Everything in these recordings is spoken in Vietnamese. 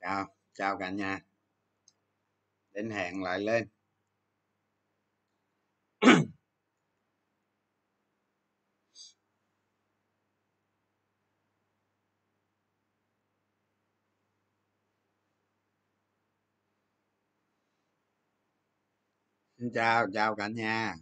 chào chào cả nhà. Đến hẹn lại lên. Xin chào chào cả nhà.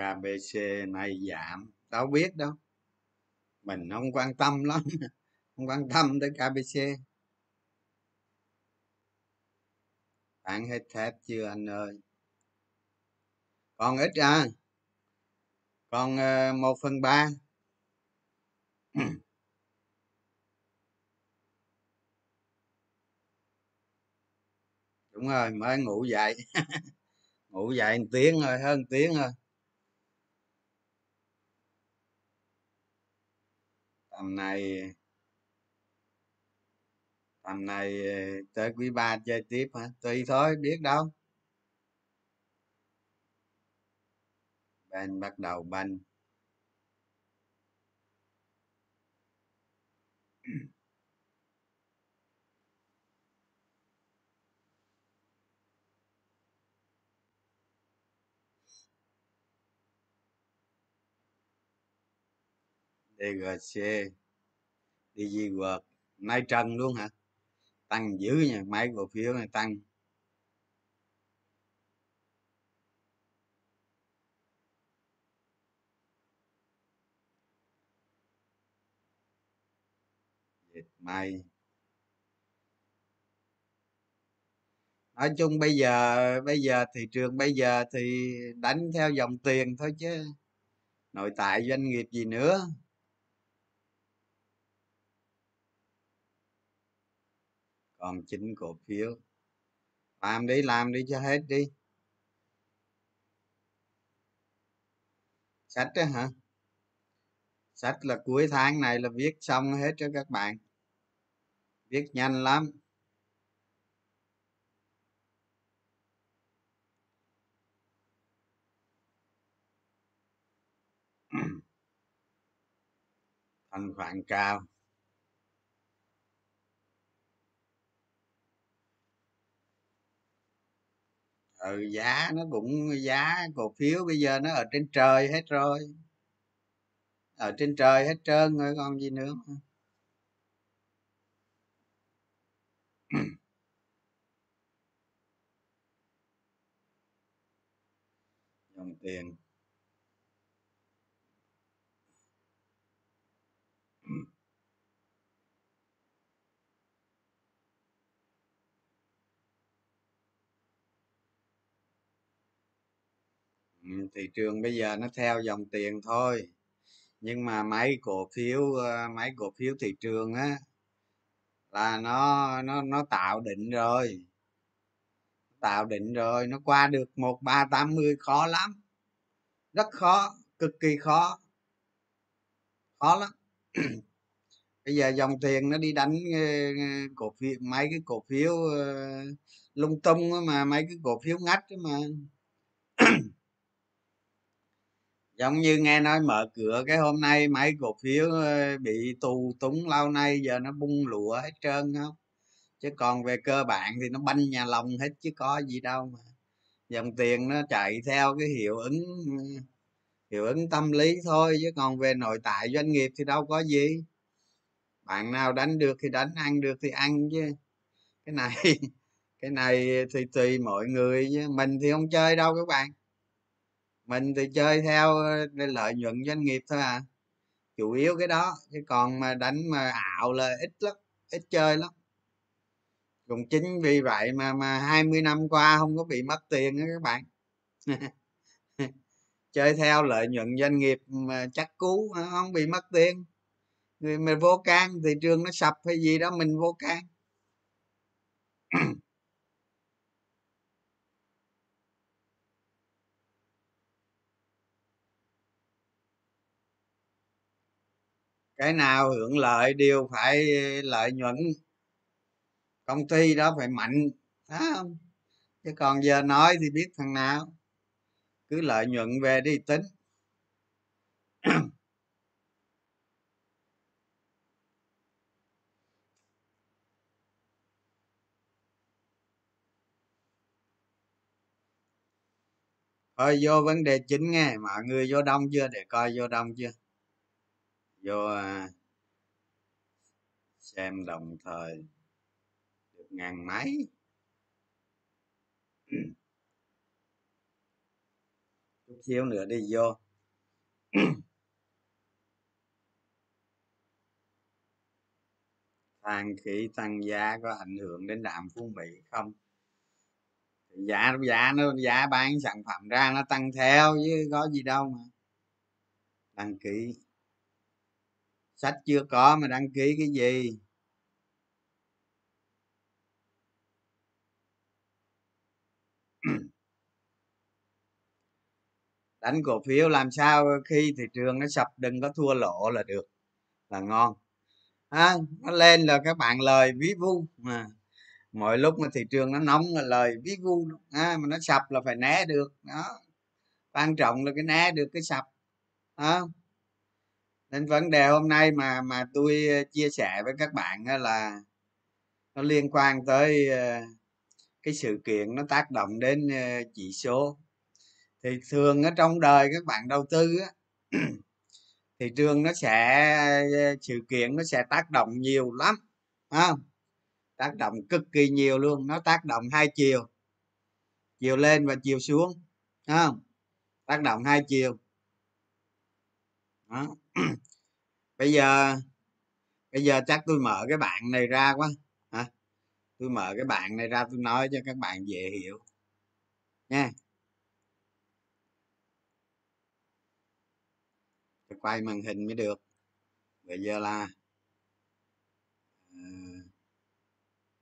KBC nay giảm. Tao biết đâu. Mình không quan tâm lắm. Không quan tâm tới KBC Bạn hết thép chưa anh ơi? Còn ít à? Còn ờ, một phần ba. Đúng rồi, mới ngủ dậy. Ngủ dậy một tiếng rồi hơn tiếng rồi tầm này tầm này ờ, tới quý ba chơi tiếp hả? Tùy thôi, biết đâu. Bên bắt đầu banh. Tgc DG World nay trần luôn hả? Tăng dữ nha mấy cổ phiếu này tăng. Dệt may. Nói chung bây giờ bây giờ thị trường bây giờ thì đánh theo dòng tiền thôi chứ. Nội tại doanh nghiệp gì nữa. Còn chín cổ phiếu. Làm đi làm đi cho hết đi. Sách đó hả? Sách là cuối tháng này là viết xong hết cho các bạn. Viết nhanh lắm. Thanh khoản cao. Ừ giá nó cũng, giá cổ phiếu bây giờ nó ở trên trời hết rồi. Ở trên trời hết trơn rồi, còn gì nữa dòng tiền. Thị trường bây giờ nó theo dòng tiền thôi. Nhưng mà mấy cổ phiếu ờ, mấy cổ phiếu thị trường á, là nó nó nó tạo định rồi. Tạo định rồi, nó qua được một ba tám mươi khó lắm. Rất khó, cực kỳ khó. Khó lắm. Bây giờ dòng tiền nó đi đánh ờ, ờ, cổ phiếu, mấy cái cổ phiếu lung tung mà, mấy cái cổ phiếu ngách mà giống như nghe nói mở cửa cái hôm nay mấy cổ phiếu ờ, bị tù túng lâu nay, giờ nó bung lụa hết trơn không chứ còn về cơ bản thì nó banh nhà lòng hết chứ có gì đâu mà. Dòng tiền nó chạy theo cái hiệu ứng hiệu ứng tâm lý thôi, chứ còn về nội tại doanh nghiệp thì đâu có gì. Bạn nào đánh được thì đánh, ăn được thì ăn chứ. Cái này cái này thì tùy mọi người chứ. Mình thì không chơi đâu các bạn mình thì chơi theo lợi nhuận doanh nghiệp thôi à. Chủ yếu cái đó, chứ còn mà đánh mà ảo là ít lắm, ít chơi lắm. Cũng chính vì vậy mà mà 20 năm qua không có bị mất tiền đó các bạn. Chơi theo lợi nhuận doanh nghiệp mà chắc cú không bị mất tiền. Người mình vô can thị trường nó sập hay gì đó, mình vô can. cái nào hưởng lợi đều phải lợi nhuận. Công ty đó phải mạnh, phải không? Chứ còn giờ nói thì biết thằng nào. Cứ lợi nhuận về đi tính. Thôi vô vấn đề chính nghe, mọi người vô đông chưa? Để coi vô đông chưa? Vô à, xem đồng thời được ngàn máy chút xíu nữa đi, vô. Than khí tăng giá có ảnh hưởng đến đạm phú mỹ không? Giá giá nó, giá bán sản phẩm ra nó tăng theo chứ có gì đâu mà. Đăng ký sách chưa có mà đăng ký cái gì? Đánh cổ phiếu làm sao khi thị trường nó sập đừng có thua lỗ là được. Là ngon. À, nó lên là các bạn lời ví vu mà. Mọi lúc mà thị trường nó nóng là lời ví vu à, mà nó sập là phải né được. Đó. Quan trọng là cái né được cái sập. Đó nên vấn đề hôm nay mà mà tôi ờ, chia sẻ với các bạn là nó liên quan tới ờ, cái sự kiện nó tác động đến ờ, chỉ số. Thì thường ở trong đời các bạn đầu tư á thị trường nó sẽ sự kiện nó sẽ tác động nhiều lắm không? Tác động cực kỳ nhiều luôn, nó tác động hai chiều chiều lên và chiều xuống không? Tác động hai chiều đó. bây giờ bây giờ chắc tôi mở cái bạn này ra quá. Hả? Tôi mở cái bạn này ra tôi nói cho các bạn dễ hiểu. Nha. Tôi quay màn hình mới được. Bây giờ là ờ,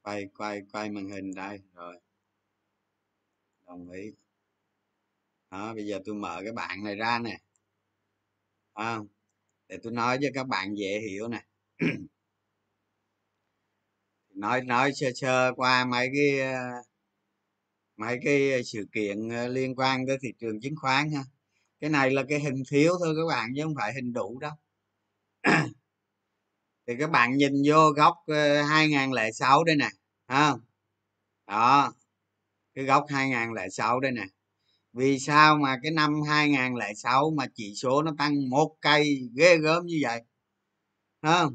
quay quay quay màn hình đây, rồi. Đồng ý. Đó, bây giờ tôi mở cái bạn này ra nè. Ờ, à, để tôi nói cho các bạn dễ hiểu nè. Nói nói sơ sơ qua mấy cái ờ, mấy cái sự kiện ờ, liên quan tới thị trường chứng khoán ha. Cái này là cái hình thiếu thôi các bạn chứ không phải hình đủ đâu. Thì các bạn nhìn vô góc 2006 đây nè không? Đó cái góc 2006 đây nè vì sao mà cái năm 2006 mà chỉ số nó tăng một cây ghê gớm như vậy? Không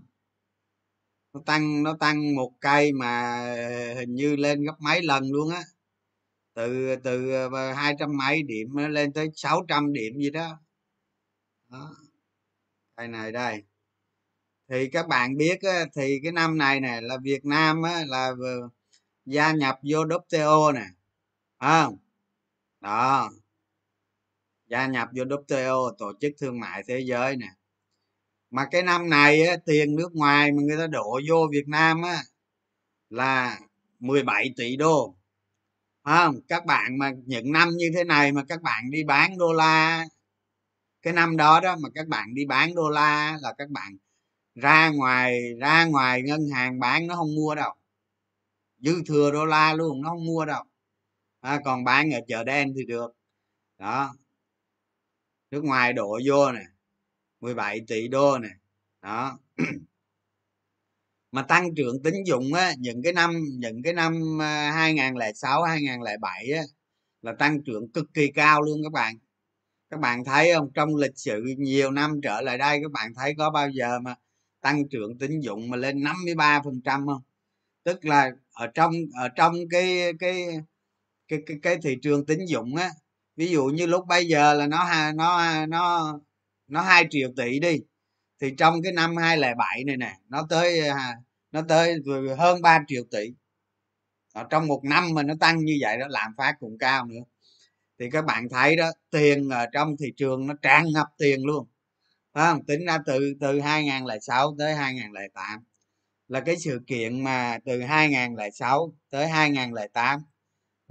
nó tăng nó tăng một cây mà hình như lên gấp mấy lần luôn á. Từ từ ờ, hai trăm mấy điểm lên tới 600 điểm gì đó. Đó. Đây này đây. Thì các bạn biết á, thì cái năm này nè là Việt Nam á, là gia nhập vô WTO nè. Không? Đó. Gia nhập vô WTO tổ chức thương mại thế giới nè. Mà cái năm này á, tiền nước ngoài mà người ta đổ vô Việt Nam á, là 17 tỷ đô. Không? Các bạn mà những năm như thế này mà các bạn đi bán đô la cái năm đó đó mà các bạn đi bán đô la là các bạn ra ngoài ra ngoài ngân hàng bán nó không mua đâu. Dư thừa đô la luôn nó không mua đâu à, còn bán ở chợ đen thì được. Đó. Nước ngoài đổ vô nè 17 tỷ đô nè. Đó. Mà tăng trưởng tín dụng á những cái năm những cái năm à, 2006 2007 á là tăng trưởng cực kỳ cao luôn các bạn. Các bạn thấy không? Trong lịch sử nhiều năm trở lại đây các bạn thấy có bao giờ mà tăng trưởng tín dụng mà lên 53 phần trăm không? Tức là ở trong ở trong cái cái cái cái, cái thị trường tín dụng á ví dụ như lúc bây giờ là nó nó nó nó hai triệu tỷ đi thì trong cái năm 2007 này nè nó tới à, nó tới hơn 3 triệu tỷ. Ở trong một năm mà nó tăng như vậy đó lạm phát cũng cao nữa. Thì các bạn thấy đó tiền ở trong thị trường nó tràn ngập tiền luôn. Phải không? Tính ra từ từ 2006 tới 2008 là cái sự kiện mà từ 2006 tới 2008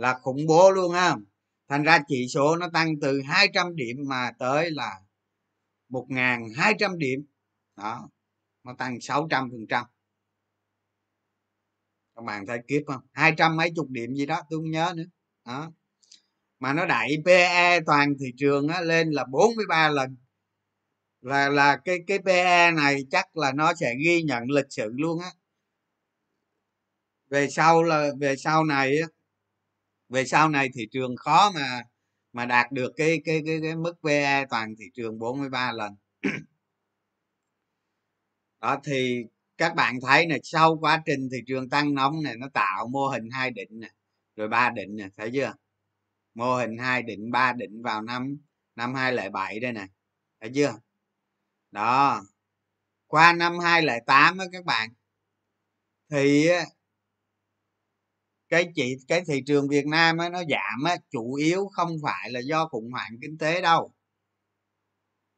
là khủng bố luôn ha thành ra chỉ số nó tăng từ 200 điểm mà tới là 1.200 điểm. Đó nó tăng 600 phần trăm. Các bạn thấy kiếp không? hai trăm mấy chục điểm gì đó tôi không nhớ nữa. Đó. Mà nó đẩy PE toàn thị trường á, lên là 43 lần. Là là cái cái PE này chắc là nó sẽ ghi nhận lịch sử luôn á. Về sau là về sau này á về sau này thị trường khó mà mà đạt được cái cái cái, cái mức PE toàn thị trường 43 lần. Đó thì các bạn thấy là sau quá trình thị trường tăng nóng này nó tạo mô hình hai định nè rồi ba định nè thấy chưa? Mô hình hai định ba định vào năm năm hai lẻ bảy đây nè thấy chưa? Đó qua năm hai lẻ tám á các bạn thì cái chị cái thị trường Việt Nam á, nó giảm á, chủ yếu không phải là do khủng hoảng kinh tế đâu.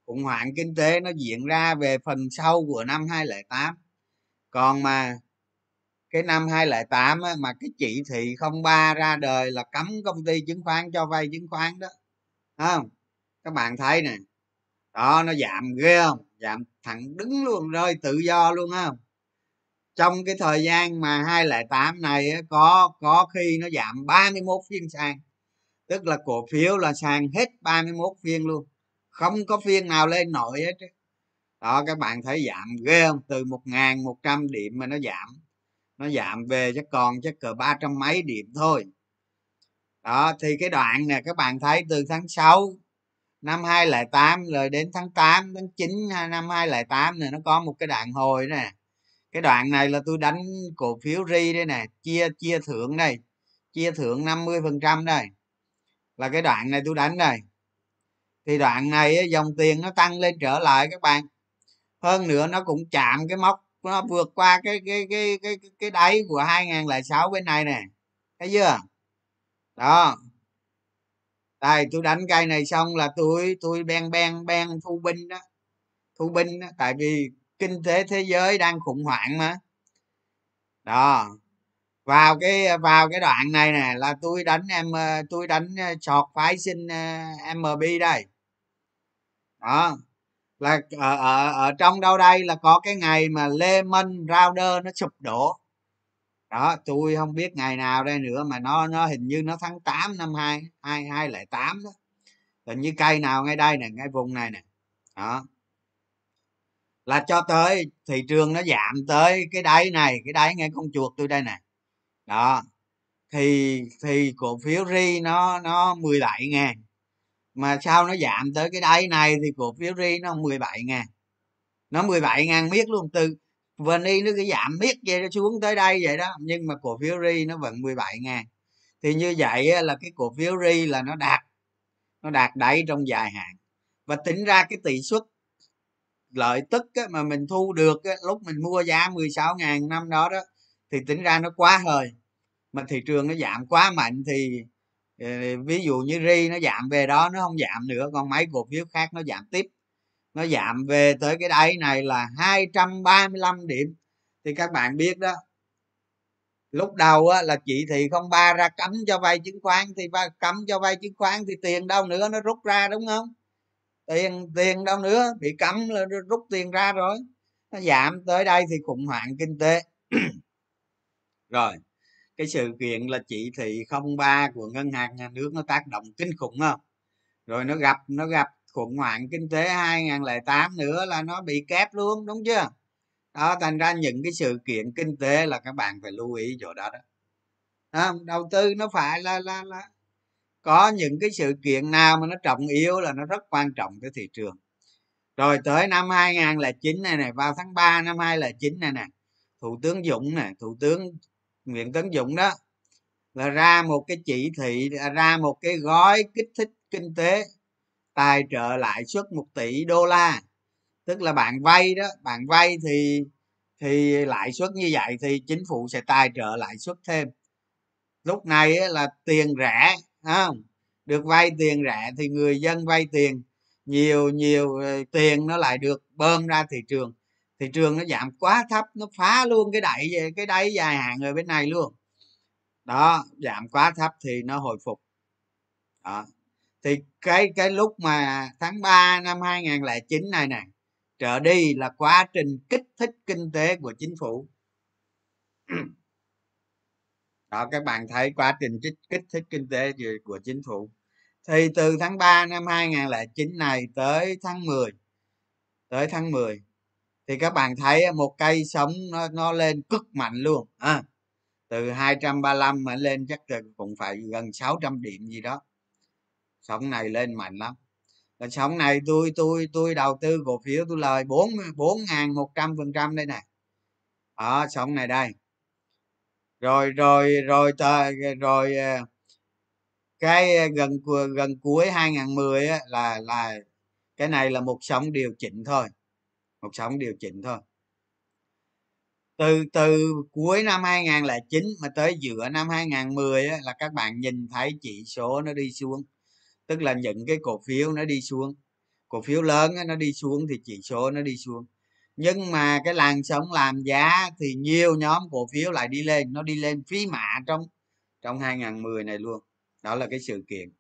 Khủng hoảng kinh tế nó diễn ra về phần sau của năm 2008 còn mà cái năm 2008 á, mà cái chỉ thị 03 ra đời là cấm công ty chứng khoán cho vay chứng khoán đó. Không? Các bạn thấy nè. Đó nó giảm ghê không? Giảm thẳng đứng luôn rơi tự do luôn không? Trong cái thời gian mà 208 này có có khi nó giảm 31 phiên sàn. Tức là cổ phiếu là sàn hết 31 phiên luôn. Không có phiên nào lên nổi hết đó, các bạn thấy giảm ghê không? Từ một ngàn một trăm điểm mà nó giảm. Nó giảm về chắc còn chắc cỡ ba trăm mấy điểm thôi. Đó, thì cái đoạn này các bạn thấy từ tháng 6 năm 2008 rồi đến tháng 8 tháng 9 năm 2008 này nó có một cái đoạn hồi nè cái đoạn này là tôi đánh cổ phiếu ri đây nè, chia chia thưởng đây, chia thưởng 50 phần trăm đây, là cái đoạn này tôi đánh đây. Thì đoạn này dòng tiền nó tăng lên trở lại các bạn. Hơn nữa nó cũng chạm cái mốc, nó vượt qua cái cái cái cái cái đáy của 2006 bên này nè. Thấy chưa? Đó. Đây, tôi đánh cây này xong là tôi tôi ben ben ben thu binh đó. Thu binh đó, tại vì kinh tế thế giới đang khủng hoảng mà. Đó. Vào cái vào cái đoạn này nè là tôi đánh em ờ, tôi đánh ờ, chọt phái sinh ờ, mb đây. Đó. Là ở, ở ở trong đâu đây? Là có cái ngày mà Lehman Rounder nó sụp đổ. Đó tôi không biết ngày nào đây nữa mà nó nó hình như nó tháng 8 năm hai hai hai lẻ tám đó. Hình như cây nào ngay đây nè ngay vùng này nè. Đó là cho tới thị trường nó giảm tới cái đáy này, cái đáy ngay con chuột tôi đây nè. Đó, thì thì cổ phiếu ri nó nó 17 ngàn, mà sao nó giảm tới cái đáy này thì cổ phiếu ri nó 17 ngàn. Nó 17 ngàn miết luôn, từ vni nó cứ giảm miết vậy nó xuống tới đây vậy đó, nhưng mà cổ phiếu ri nó vẫn 17 ngàn. Thì như vậy là cái cổ phiếu ri là nó đạt nó đạt đáy trong dài hạn. Và tính ra cái tỷ suất lợi tức á, mà mình thu được á, lúc mình mua giá 16 ngàn năm đó đó thì tính ra nó quá hời mà thị trường nó giảm quá mạnh thì ờ, ví dụ như ri nó giảm về đó nó không giảm nữa còn mấy cổ phiếu khác nó giảm tiếp. Nó giảm về tới cái đáy này là 235 điểm. Thì các bạn biết đó lúc đầu á, là chị thì không ba ra cấm cho vay chứng khoán thì cấm cho vay chứng khoán thì tiền đâu nữa nó rút ra đúng không? Tiền tiền đâu nữa bị cấm là rút tiền ra rồi. Nó giảm tới đây thì khủng hoảng kinh tế. Rồi cái sự kiện là chỉ thị 03 của ngân hàng nhà nước nó tác động kinh khủng không? Rồi nó gặp nó gặp khủng hoảng kinh tế 2008 nữa là nó bị kép luôn đúng chưa? Đó thành ra những cái sự kiện kinh tế là các bạn phải lưu ý chỗ đó đó. À, đầu tư nó phải là là là có những cái sự kiện nào mà nó trọng yếu là nó rất quan trọng tới thị trường. Rồi tới năm 2009 này này vào tháng 3 năm 2009 này nè, thủ tướng Dũng nè, thủ tướng Nguyễn Tấn Dũng đó, là ra một cái chỉ thị à, ra một cái gói kích thích kinh tế, tài trợ lãi suất 1 tỷ đô la. Tức là bạn vay đó, bạn vay thì thì lãi suất như vậy thì chính phủ sẽ tài trợ lãi suất thêm. Lúc này là tiền rẻ không, được vay tiền rẻ thì người dân vay tiền. Nhiều nhiều ờ, tiền nó lại được bơm ra thị trường. Thị trường nó giảm quá thấp, nó phá luôn cái đẩy, cái đáy dài hạn ở bên này luôn. Đó, giảm quá thấp thì nó hồi phục. Đó. Thì cái cái lúc mà tháng 3 năm 2009 này nè, trở đi là quá trình kích thích kinh tế của chính phủ đó các bạn thấy quá trình kích, kích thích kinh tế của chính phủ. Thì từ tháng 3 năm 2009 này tới tháng 10 tới tháng 10 thì các bạn thấy một cây sống nó nó lên cực mạnh luôn à, từ 235 mà lên chắc là cũng phải gần 600 điểm gì đó. Sống này lên mạnh lắm. Và sống này tôi tôi tôi đầu tư cổ phiếu tôi lời bốn bốn ngàn một trăm phần trăm đây nè đó sống này đây rồi rồi rồi rồi, rồi cái ờ, gần gần cuối 2010 á, là là cái này là một sóng điều chỉnh thôi một sóng điều chỉnh thôi. Từ từ cuối năm 2009 mà tới giữa năm 2010 á, là các bạn nhìn thấy chỉ số nó đi xuống tức là những cái cổ phiếu nó đi xuống. Cổ phiếu lớn á, nó đi xuống thì chỉ số nó đi xuống nhưng mà cái làn sóng làm giá thì nhiều nhóm cổ phiếu lại đi lên nó đi lên phí mã trong trong 2010 này luôn. Đó là cái sự kiện.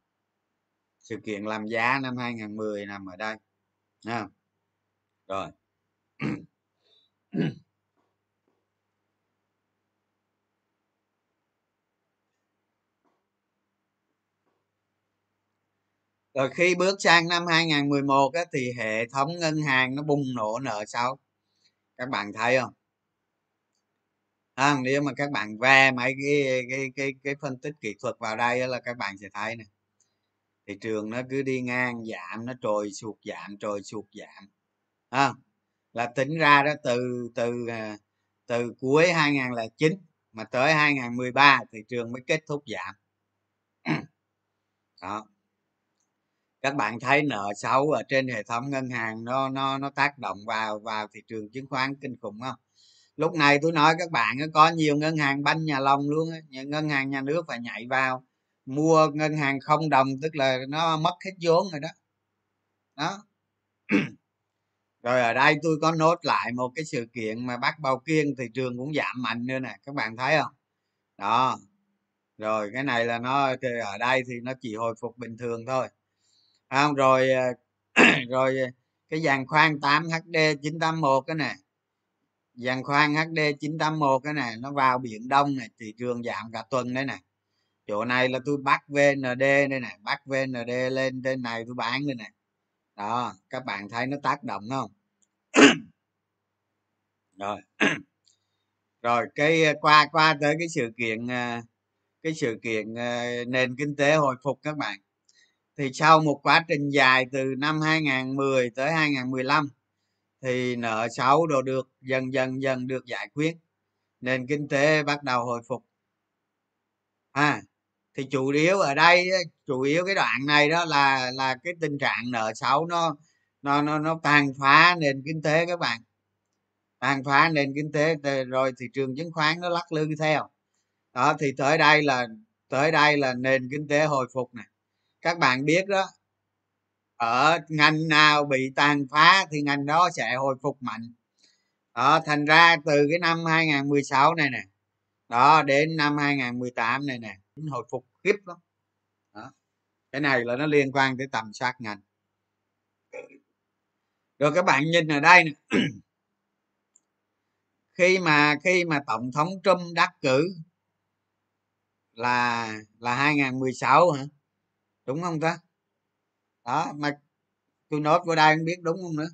Sự kiện làm giá năm 2010 nằm ở đây nha rồi. Rồi khi bước sang năm 2011 á, thì hệ thống ngân hàng nó bùng nổ nợ xấu các bạn thấy không? À, nếu mà các bạn ve mấy cái cái cái cái phân tích kỹ thuật vào đây là các bạn sẽ thấy nè. Thị trường nó cứ đi ngang giảm nó trồi sụt giảm trồi sụt giảm. À, là tính ra đó từ từ à, từ cuối 2009 mà tới 2013 thị trường mới kết thúc giảm. Đó các bạn thấy nợ xấu ở trên hệ thống ngân hàng nó nó nó tác động vào vào thị trường chứng khoán kinh khủng không? Lúc này tôi nói các bạn có nhiều ngân hàng banh nhà lòng luôn những ngân hàng nhà nước phải nhảy vào, mua ngân hàng không đồng, tức là nó mất hết vốn rồi đó. Đó. Rồi ở đây tôi có nốt lại một cái sự kiện mà bắt bao kiên thị trường cũng giảm mạnh nữa nè, các bạn thấy không? Đó. Rồi cái này là nó ở đây thì nó chỉ hồi phục bình thường thôi không, rồi ờ, rồi ờ, cái dàn khoan 8 hd 981 cái này dàn khoan hd 981 cái này nó vào biển đông này thị trường giảm cả tuần đấy nè. Chỗ này là tôi bắt vnd đây nè, bắt vnd lên trên này tôi bán đây nè. Đó, các bạn thấy nó tác động không? Rồi rồi cái ờ, qua qua tới cái sự kiện cái sự kiện nền kinh tế hồi phục các bạn thì sau một quá trình dài từ năm 2010 tới 2015 thì nợ xấu đồ được, dần dần dần được giải quyết. Nền kinh tế bắt đầu hồi phục. À thì chủ yếu ở đây chủ yếu cái đoạn này đó là là cái tình trạng nợ xấu nó nó nó nó tàn phá nền kinh tế các bạn. Tàn phá nền kinh tế rồi thị trường chứng khoán nó lắc lư theo. Đó, thì tới đây là, tới đây là nền kinh tế hồi phục này các bạn biết đó, ở ngành nào bị tàn phá thì ngành đó sẽ hồi phục mạnh. Đó, thành ra từ cái năm 2016 này nè, đó, đến năm 2018 này nè hồi phục khiếp lắm. Đó. cái này là nó liên quan tới tầm soát ngành. Rồi các bạn nhìn ở đây nè, khi mà khi mà tổng thống Trump đắc cử là là 2016 hả? Đúng không ta? Đó, mà tôi nói của đây không biết đúng không nữa.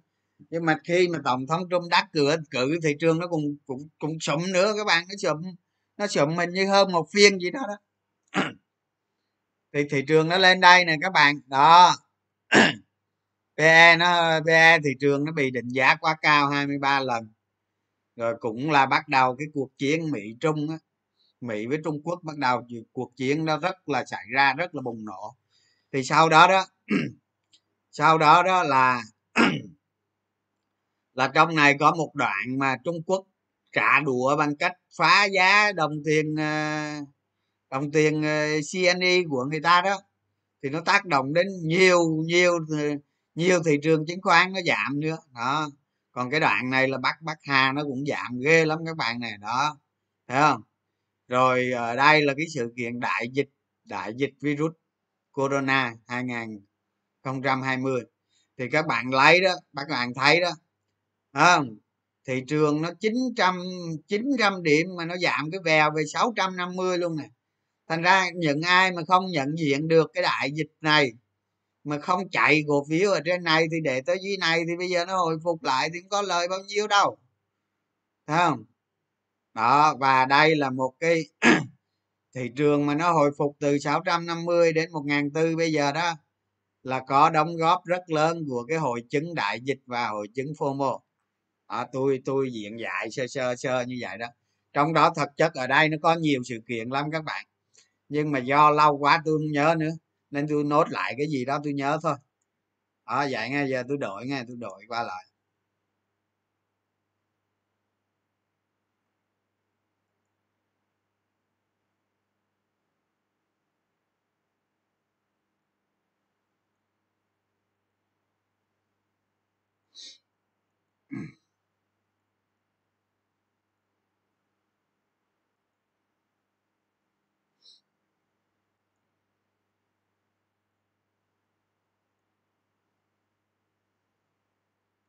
Nhưng mà khi mà tổng thống Trump đắc cử cử thị trường nó cũng cũng cũng sụm nữa các bạn, nó sụm nó sụm mình như hơn một phiên gì đó đó. Thì thị trường nó lên đây nè các bạn. Đó. PE nó PE thị trường nó bị định giá quá cao 23 lần. Rồi cũng là bắt đầu cái cuộc chiến Mỹ Trung á. Mỹ với Trung Quốc bắt đầu, cuộc chiến nó rất là xảy ra, rất là bùng nổ thì sau đó đó, sau đó đó là là trong này có một đoạn mà trung quốc trả đũa bằng cách phá giá đồng tiền ờ, đồng tiền ờ, CNE của người ta đó. Thì nó tác động đến nhiều nhiều ờ, nhiều thị trường chứng khoán nó giảm nữa. Đó. Còn cái đoạn này là bắc bắc hà nó cũng giảm ghê lắm các bạn này đó. Thấy không? Rồi ở đây là cái sự kiện đại dịch đại dịch virus corona 2020 thì các bạn lấy đó, các bạn thấy đó không? Thị trường nó 900 900 điểm mà nó giảm cái vèo về 650 luôn nè. Thành ra những ai mà không nhận diện được cái đại dịch này, mà không chạy cổ phiếu ở trên này thì để tới dưới này thì bây giờ nó hồi phục lại thì không có lời bao nhiêu đâu. Thấy không? Đó, và đây là một cái thị trường mà nó hồi phục từ 650 đến 1.400 bây giờ đó là có đóng góp rất lớn của cái hội chứng đại dịch và hội chứng FOMO à, tôi tôi diện dạy sơ sơ sơ như vậy đó. Trong đó thực chất ở đây nó có nhiều sự kiện lắm các bạn. Nhưng mà do lâu quá tôi không nhớ nữa nên tôi nốt lại cái gì đó tôi nhớ thôi. À, vậy nghe giờ tôi đổi nghe tôi đổi qua lại.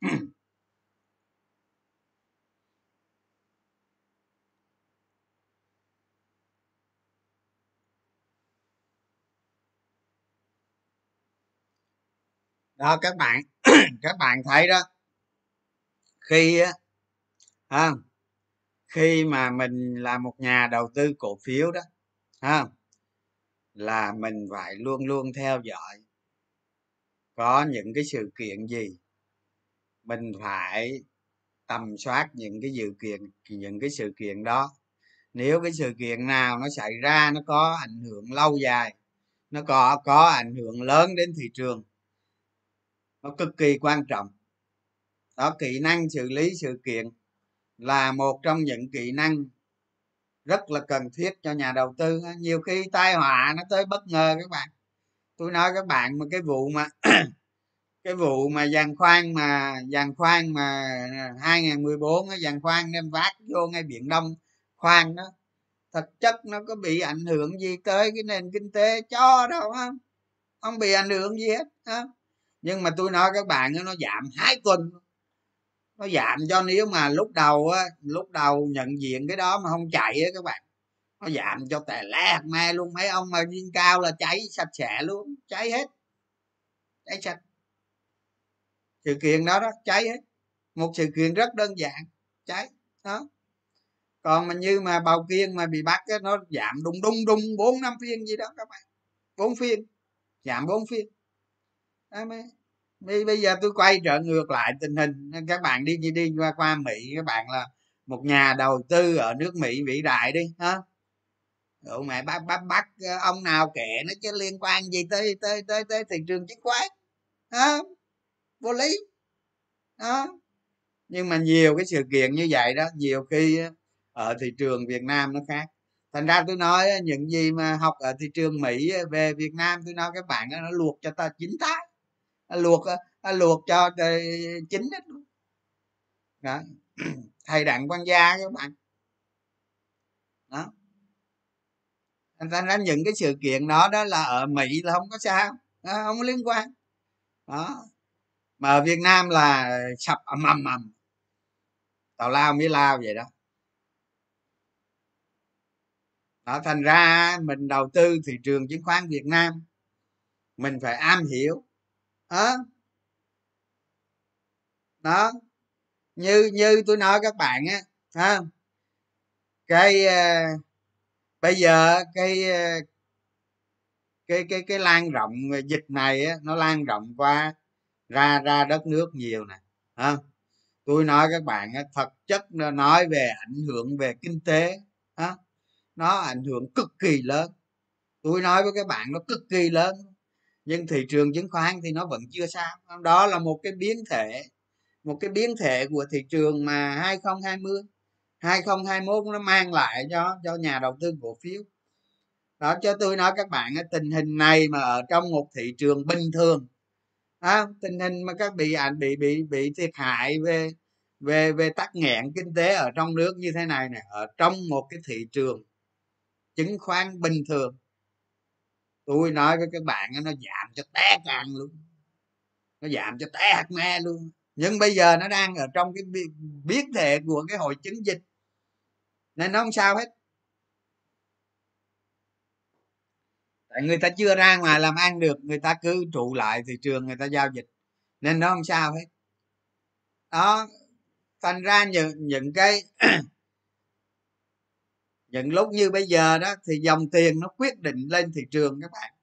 đó các bạn các bạn thấy đó. Khi á à, khi mà mình là một nhà đầu tư cổ phiếu đó à, là mình phải luôn luôn theo dõi có những cái sự kiện gì mình phải tầm soát những cái dự kiện, những cái sự kiện đó. Nếu cái sự kiện nào nó xảy ra, nó có ảnh hưởng lâu dài, nó có có ảnh hưởng lớn đến thị trường, nó cực kỳ quan trọng. Đó, kỹ năng xử lý sự kiện là một trong những kỹ năng rất là cần thiết cho nhà đầu tư nhiều khi tai họa nó tới bất ngờ các bạn. Tôi nói các bạn mà cái vụ mà cái vụ mà giàn khoan mà giàn khoan mà à, 2014 á giàn khoan đem vác vô ngay biển đông khoan đó, thực chất nó có bị ảnh hưởng gì tới cái nền kinh tế cho đâu không không bị ảnh hưởng gì hết á. Nhưng mà tôi nói các bạn nó giảm hai tuần. Nó giảm cho nếu mà lúc đầu á, lúc đầu nhận diện cái đó mà không chạy á các bạn, nó giảm cho tè lạt me luôn. Mấy ông mà viên cao là cháy sạch sẽ luôn, cháy hết, cháy sạch sự kiện đó đó cháy hết. Một sự kiện rất đơn giản cháy đó. Còn mà như mà bào kiên mà bị bắt á, nó giảm đùng đùng đùng bốn năm phiên gì đó các bạn. Bốn phiên giảm bốn phiên. Đó mới bây giờ tôi quay trở ngược lại tình hình. Các bạn đi đi qua qua mỹ các bạn là một nhà đầu tư ở nước mỹ vĩ đại đi ha. Ủa mẹ bắt bắt bắt ông nào kệ nó chứ liên quan gì tới tới tới tới thị trường chứng khoán ha vô lý. Đó. Nhưng mà nhiều cái sự kiện như vậy đó nhiều khi ở thị trường việt nam nó khác. Thành ra tôi nói những gì mà học ở thị trường mỹ về việt nam tôi nói các bạn nó luộc cho ta chính tái. Luộc luộc cho ờ, chín hết luôn. Đó. thầy đặng quan gia các bạn. Đó. Thành ra những cái sự kiện đó đó là ở mỹ là không có sao đó, không có liên quan. Đó mà ở việt nam là sập ầm ầm ầm. Tào lao mới lao vậy đó. Đó thành ra mình đầu tư thị trường chứng khoán việt nam mình phải am hiểu. Đó. Đó. Như như tôi nói các bạn á ha. Cái uh, bây giờ cái uh, cái cái cái lan rộng dịch này á nó lan rộng qua ra ra đất nước nhiều nè à, tôi nói các bạn thật chất nói về ảnh hưởng về kinh tế à, nó ảnh hưởng cực kỳ lớn. Tôi nói với các bạn nó cực kỳ lớn nhưng thị trường chứng khoán thì nó vẫn chưa sao. Đó là một cái biến thể một cái biến thể của thị trường mà 2020 2021 nó mang lại cho cho nhà đầu tư cổ phiếu. Đó cho tôi nói các bạn tình hình này mà ở trong một thị trường bình thường à, tình hình mà các bị ảnh bị bị bị thiệt hại về về về tắc nghẽn kinh tế ở trong nước như thế này này ở trong một cái thị trường chứng khoán bình thường tôi nói với các bạn nó giảm cho té càng luôn nó giảm cho té hạt me luôn. Nhưng bây giờ nó đang ở trong cái biến thể của cái hội chứng dịch nên nó không sao hết. Tại người ta chưa ra ngoài làm ăn được người ta cứ trụ lại thị trường người ta giao dịch. Nên nó không sao hết. Đó thành ra những những cái những lúc như bây giờ đó thì dòng tiền nó quyết định lên thị trường các bạn.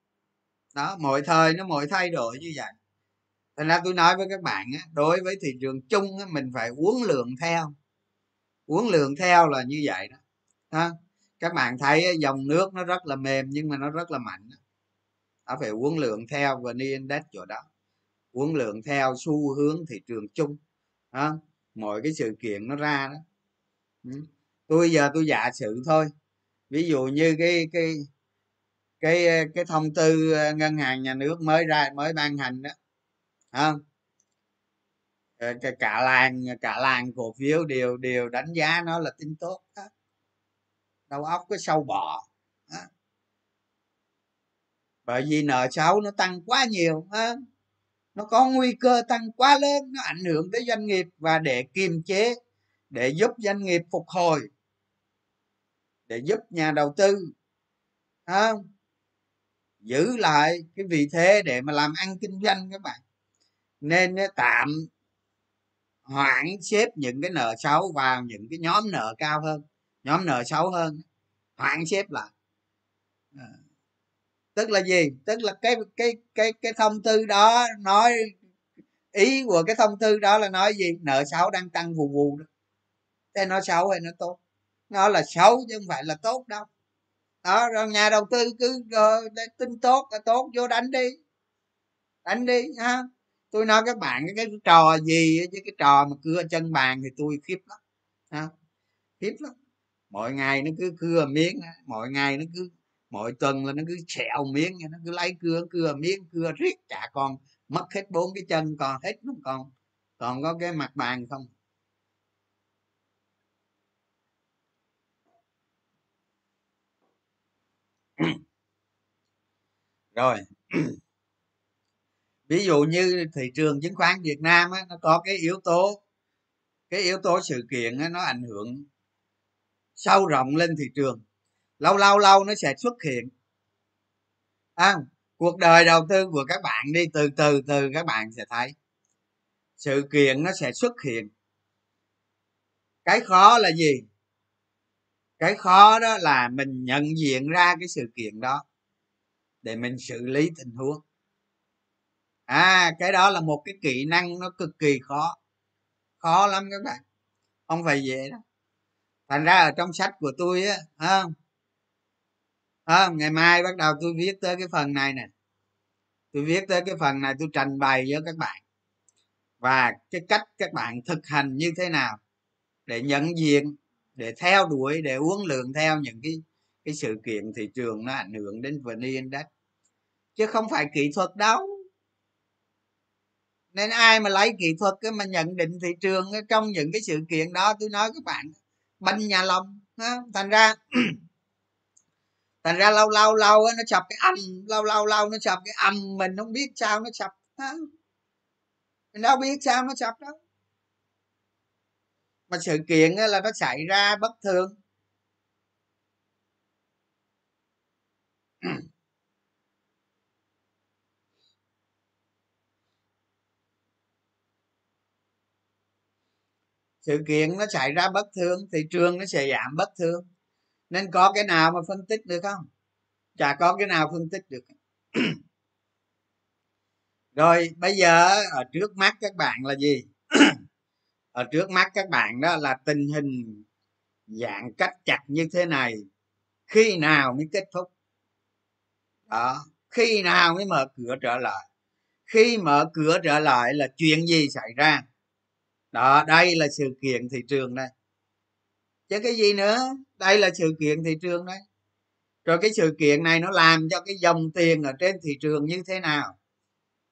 Đó mọi thời nó mọi thay đổi như vậy. Thành ra tôi nói với các bạn á, đối với thị trường chung á, mình phải uống lượng theo. Uống lượng theo là như vậy đó. Ha các bạn thấy dòng nước nó rất là mềm nhưng mà nó rất là mạnh nó phải uống lượng theo và index chỗ đó uống lượng theo xu hướng thị trường chung đó. mọi cái sự kiện nó ra đó ừ, tôi giờ tôi giả sử thôi ví dụ như cái cái cái cái thông tư ờ, ngân hàng nhà nước mới ra mới ban hành đó không ờ, cả, cả làng cả làng cổ phiếu đều đều đánh giá nó là tin tốt đó đầu óc cái sâu bò. Đó. bởi vì nợ xấu nó tăng quá nhiều ha nó có nguy cơ tăng quá lớn, nó ảnh hưởng tới doanh nghiệp và để kiềm chế, để giúp doanh nghiệp phục hồi, để giúp nhà đầu tư không giữ lại cái vị thế để mà làm ăn kinh doanh các bạn. Nên tạm hoãn xếp những cái nợ xấu vào những cái nhóm nợ cao hơn nhóm nợ xấu hơn. Hoãn xếp lại. À. tức là gì? Tức là cái cái cái cái thông tư đó nói ý của cái thông tư đó là nói gì? Nợ xấu đang tăng vù vù đó. Thế nó xấu hay nó tốt? Nó là xấu chứ không phải là tốt đâu. Đó rồi nhà đầu tư cứ uh, tin tốt là tốt vô đánh đi. Đánh đi ha. Tôi nói các bạn cái, cái trò gì chứ cái trò mà cưa chân bàn thì tôi khiếp lắm. Ha. Khiếp lắm mỗi ngày nó cứ cưa miếng mỗi ngày nó cứ mỗi tuần là nó cứ sẹo miếng nó cứ lấy cưa cưa miếng cưa riết chả còn mất hết bốn cái chân còn hết không còn còn có cái mặt bàn không? Rồi. Ví dụ như thị trường chứng khoán việt nam á, nó có cái yếu tố cái yếu tố sự kiện á, nó ảnh hưởng sâu rộng lên thị trường. Lâu lâu lâu nó sẽ xuất hiện. À, cuộc đời đầu tư của các bạn đi từ từ từ các bạn sẽ thấy. Sự kiện nó sẽ xuất hiện. Cái khó là gì? Cái khó đó là mình nhận diện ra cái sự kiện đó để mình xử lý tình huống. À cái đó là một cái kỹ năng nó cực kỳ khó. Khó lắm các bạn. Không phải dễ đâu thành ra ở trong sách của tôi á không? À, ngày mai bắt đầu tôi viết tới cái phần này nè. Tôi viết tới cái phần này tôi trình bày với các bạn. Và cái cách các bạn thực hành như thế nào để nhận diện để theo đuổi để uống lượng theo những cái cái sự kiện thị trường nó ảnh hưởng đến vn index. Chứ không phải kỹ thuật đâu. Nên ai mà lấy kỹ thuật cái mà nhận định thị trường trong những cái sự kiện đó tôi nói các bạn banh nhà lòng thành ra thành ra lâu lâu lâu nó chập cái âm lâu lâu lâu nó chập cái âm mình không biết sao nó chập mình đâu biết sao nó chập đó, mà sự kiện là nó xảy ra bất thường. Sự kiện nó xảy ra bất thường thị trường nó sẽ giảm bất thường. Nên có cái nào mà phân tích được không? Chả có cái nào phân tích được. Rồi, bây giờ ở trước mắt các bạn là gì? Ở trước mắt các bạn đó là tình hình dạng cách chặt như thế này. Khi nào mới kết thúc? Đó, khi nào mới mở cửa trở lại? Khi mở cửa trở lại là chuyện gì xảy ra? Đó, đây là sự kiện thị trường đây. Chứ cái gì nữa? Đây là sự kiện thị trường đấy rồi cái sự kiện này nó làm cho cái dòng tiền ở trên thị trường như thế nào?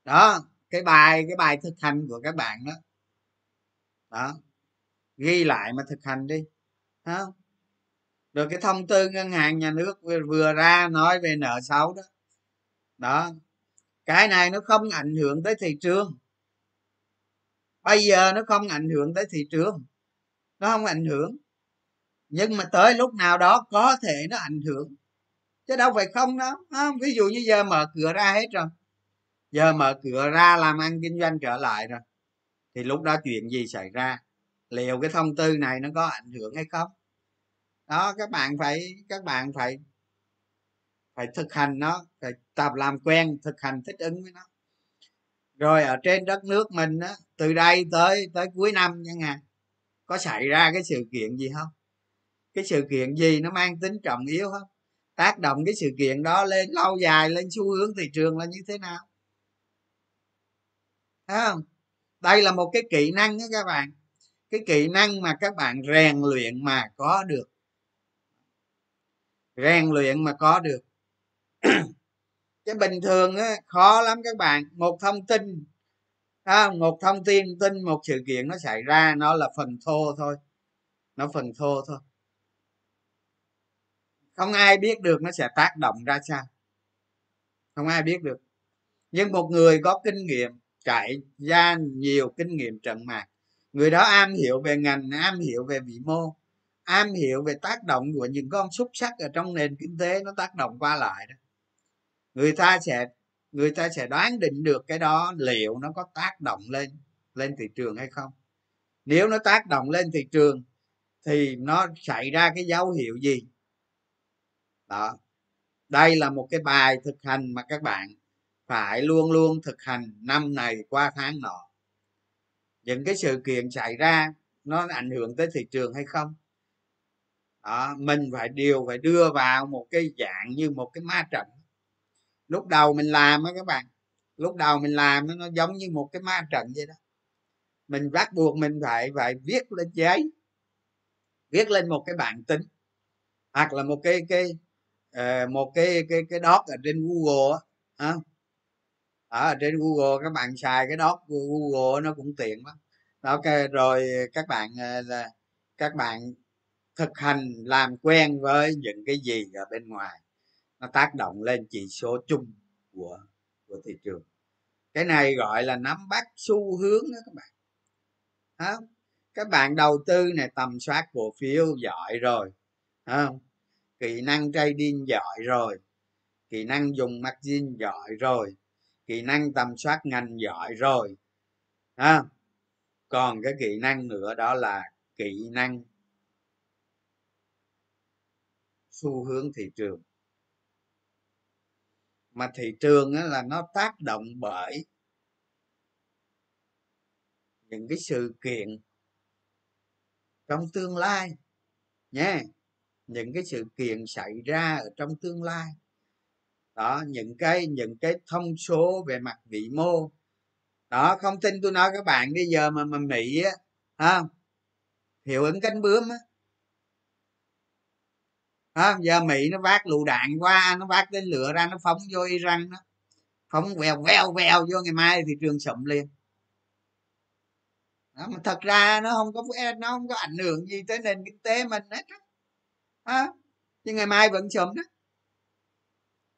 Đó, cái bài cái bài thực hành của các bạn đó. Đó, ghi lại mà thực hành đi không? Rồi cái thông tư ngân hàng nhà nước vừa ra nói về nợ xấu đó. Đó, cái này nó không ảnh hưởng tới thị trường bây giờ nó không ảnh hưởng tới thị trường. Nó không ảnh hưởng. Nhưng mà tới lúc nào đó có thể nó ảnh hưởng. Chứ đâu phải không đó à, ví dụ như giờ mở cửa ra hết rồi. Giờ mở cửa ra làm ăn kinh doanh trở lại rồi. Thì lúc đó chuyện gì xảy ra? Liệu cái thông tư này nó có ảnh hưởng hay không? Đó các bạn phải các bạn phải phải thực hành nó phải tập làm quen thực hành thích ứng với nó rồi ở trên đất nước mình á từ đây tới tới cuối năm nha hạn, có xảy ra cái sự kiện gì không? Cái sự kiện gì nó mang tính trọng yếu không? Tác động cái sự kiện đó lên lâu dài lên xu hướng thị trường là như thế nào? Thấy không? Đây là một cái kỹ năng đó các bạn. Cái kỹ năng mà các bạn rèn luyện mà có được. Rèn luyện mà có được cái bình thường á khó lắm các bạn. Một thông tin à, một thông tin tin một sự kiện nó xảy ra nó là phần thô thôi. Nó phần thô thôi. Không ai biết được nó sẽ tác động ra sao. Không ai biết được. Nhưng một người có kinh nghiệm trải ra nhiều kinh nghiệm trận mạc. Người đó am hiểu về ngành am hiểu về vĩ mô am hiểu về tác động của những con xúc sắc ở trong nền kinh tế nó tác động qua lại đó người ta sẽ người ta sẽ đoán định được cái đó liệu nó có tác động lên lên thị trường hay không. Nếu nó tác động lên thị trường thì nó xảy ra cái dấu hiệu gì? Đó. Đây là một cái bài thực hành mà các bạn phải luôn luôn thực hành năm này qua tháng nọ. Những cái sự kiện xảy ra nó ảnh hưởng tới thị trường hay không? Đó, mình phải điều phải đưa vào một cái dạng như một cái ma trận lúc đầu mình làm á các bạn lúc đầu mình làm nó giống như một cái ma trận vậy đó. Mình bắt buộc mình phải phải viết lên giấy viết lên một cái bản tính hoặc là một cái cái uh, một cái cái cái doc ở trên google á ở trên google các bạn xài cái doc của google nó cũng tiện lắm. Ok rồi các bạn ờ, là các bạn thực hành làm quen với những cái gì ở bên ngoài nó tác động lên chỉ số chung của của thị trường. Cái này gọi là nắm bắt xu hướng đó các bạn. Không các bạn đầu tư này, tầm soát cổ phiếu giỏi rồi không kỹ năng trading giỏi rồi, kỹ năng dùng margin giỏi rồi, kỹ năng tầm soát ngành giỏi rồi ha còn cái kỹ năng nữa đó là kỹ năng xu hướng thị trường mà thị trường là nó tác động bởi những cái sự kiện trong tương lai nhé. Những cái sự kiện xảy ra ở trong tương lai. Đó, những cái những cái thông số về mặt vĩ mô. Đó, không tin tôi nói các bạn, bây giờ mà mà mỹ á không hiệu ứng cánh bướm á à, giờ mỹ nó vác lựu đạn qua nó vác tên lửa ra nó phóng vô iran đó. Phóng vèo vèo vèo vô ngày mai thị trường sụm liền. Đó, mà thật ra nó không có nó không có ảnh hưởng gì tới nền kinh tế mình hết á. Nhưng ngày mai vẫn sụm đó.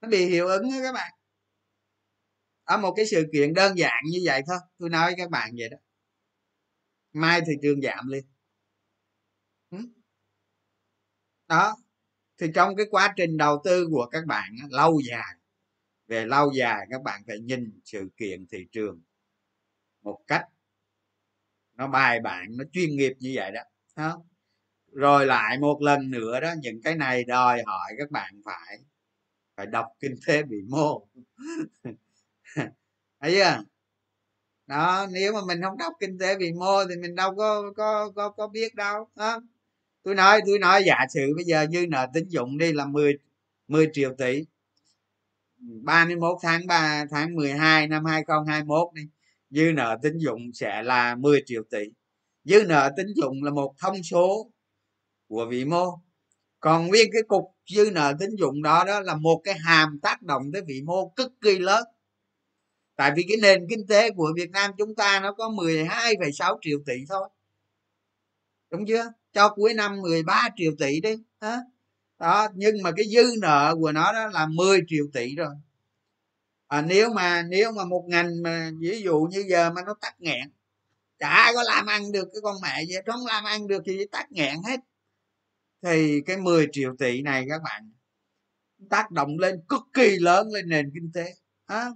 Nó bị hiệu ứng đó các bạn. Ở một cái sự kiện đơn giản như vậy thôi. Tôi nói với các bạn vậy đó. Mai thị trường giảm liền. Đó thì trong cái quá trình đầu tư của các bạn lâu dài, về lâu dài các bạn phải nhìn sự kiện thị trường một cách nó bài bản, nó chuyên nghiệp như vậy đó không? Rồi lại một lần nữa đó, những cái này đòi hỏi các bạn phải phải đọc kinh tế vĩ mô. Thấy chưa? Đó, nếu mà mình không đọc kinh tế vĩ mô thì mình đâu có có có có biết đâu đó tôi nói tôi nói giả sử bây giờ dư nợ tín dụng đi là 10 10 triệu tỷ. 31 tháng 3 tháng 12 năm 2021 đi dư nợ tín dụng sẽ là 10 triệu tỷ. Dư nợ tín dụng là một thông số của vĩ mô. Còn nguyên cái cục dư nợ tín dụng đó đó là một cái hàm tác động tới vĩ mô cực kỳ lớn. Tại vì cái nền kinh tế của việt nam chúng ta nó có 12,6 triệu tỷ thôi. Đúng chưa? Cho cuối năm 13 triệu tỷ đi đó, đó nhưng mà cái dư nợ của nó đó là 10 triệu tỷ rồi. À, nếu mà nếu mà một ngành mà ví dụ như giờ mà nó tắt nghẹn chả có làm ăn được cái con mẹ gì không làm ăn được thì tắt nghẹn hết. Thì cái 10 triệu tỷ này các bạn tác động lên cực kỳ lớn lên nền kinh tế à,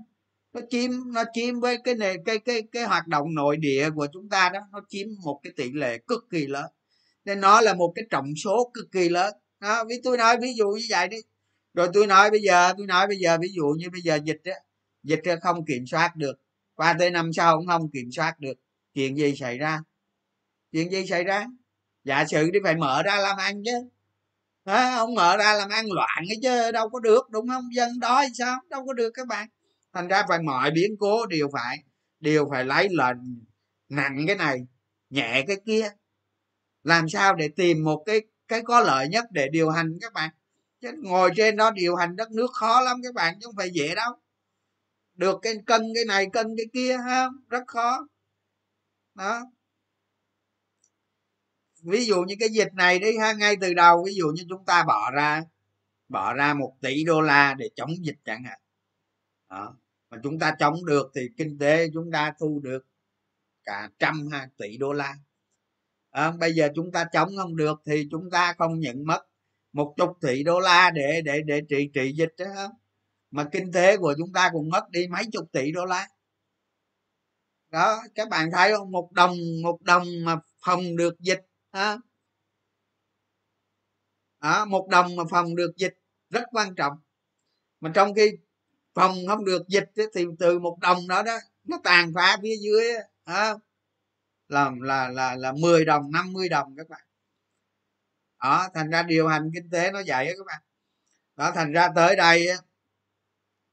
nó chiếm nó chiếm với cái nền cái cái cái hoạt động nội địa của chúng ta đó nó chiếm một cái tỷ lệ cực kỳ lớn nên nó là một cái trọng số cực kỳ lớn. Đó, ví tôi nói ví dụ như vậy đi. Rồi tôi nói bây giờ tôi nói bây giờ ví dụ như bây giờ dịch á dịch không kiểm soát được. Qua tới năm sau cũng không kiểm soát được. Chuyện gì xảy ra? Chuyện gì xảy ra? Giả sử đi phải mở ra làm ăn chứ. À, ông mở ra làm ăn loạn ấy chứ đâu có được đúng không? Dân đói sao? Đâu có được các bạn. Thành ra phải mọi biến cố đều phải đều phải lấy lệnh nặng cái này nhẹ cái kia làm sao để tìm một cái cái có lợi nhất để điều hành các bạn? Chứ ngồi trên đó điều hành đất nước khó lắm các bạn, chứ không phải dễ đâu. Được cái cân cái này, cân cái kia ha rất khó. Đó. Ví dụ như cái dịch này đi ha, ngay từ đầu, ví dụ như chúng ta bỏ ra bỏ ra một tỷ đô la để chống dịch chẳng hạn. Đó. mà chúng ta chống được thì kinh tế chúng ta thu được cả trăm ha, tỷ đô la à, bây giờ chúng ta chống không được thì chúng ta không nhận mất một chục tỷ đô la để để để trị trị dịch đó mà kinh tế của chúng ta cũng mất đi mấy chục tỷ đô la. Đó các bạn thấy không? Một đồng một đồng mà phòng được dịch ha? À, một đồng mà phòng được dịch rất quan trọng. Mà trong khi phòng không được dịch thì từ một đồng đó đó nó tàn phá phía dưới à, là là là là 10 đồng 50 đồng các bạn. Đó, thành ra điều hành kinh tế nó vậy đó các bạn. Đó, thành ra tới đây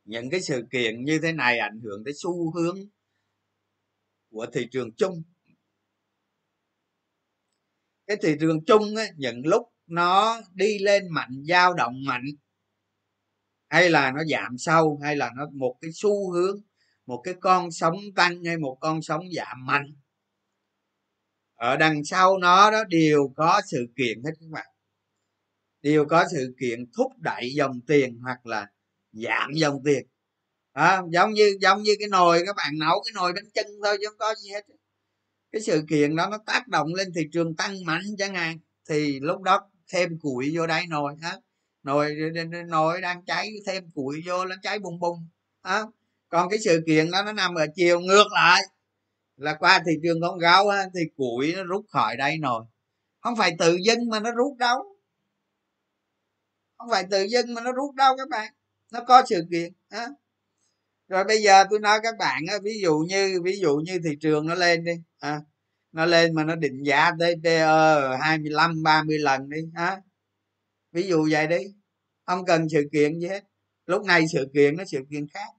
những cái sự kiện như thế này ảnh hưởng tới xu hướng của thị trường chung. Cái thị trường chung ấy những lúc nó đi lên mạnh, dao động mạnh, hay là nó giảm sâu, hay là nó một cái xu hướng, một cái con sóng tăng hay một con sóng giảm mạnh ở đằng sau nó đó đều có sự kiện hết các bạn. Đều có sự kiện thúc đẩy dòng tiền hoặc là giảm dòng tiền. À, giống như giống như cái nồi các bạn nấu cái nồi bánh chân thôi chứ không có gì hết. Cái sự kiện đó nó tác động lên thị trường tăng mạnh chẳng hạn thì lúc đó thêm củi vô đây nồi á nồi nồi đang cháy thêm củi vô nó cháy bùng bùng á còn cái sự kiện đó nó nằm ở chiều ngược lại là qua thị trường con gấu á, thì củi nó rút khỏi đây rồi, không phải tự dưng mà nó rút đâu. Không phải tự dưng mà nó rút đâu các bạn. Nó có sự kiện á. Rồi bây giờ tôi nói các bạn á, ví dụ như ví dụ như thị trường nó lên đi à, nó lên mà nó định giá tới PE 25 30 lần đi á. Ví dụ vậy đi. Không cần sự kiện gì hết. Lúc này sự kiện nó sự kiện khác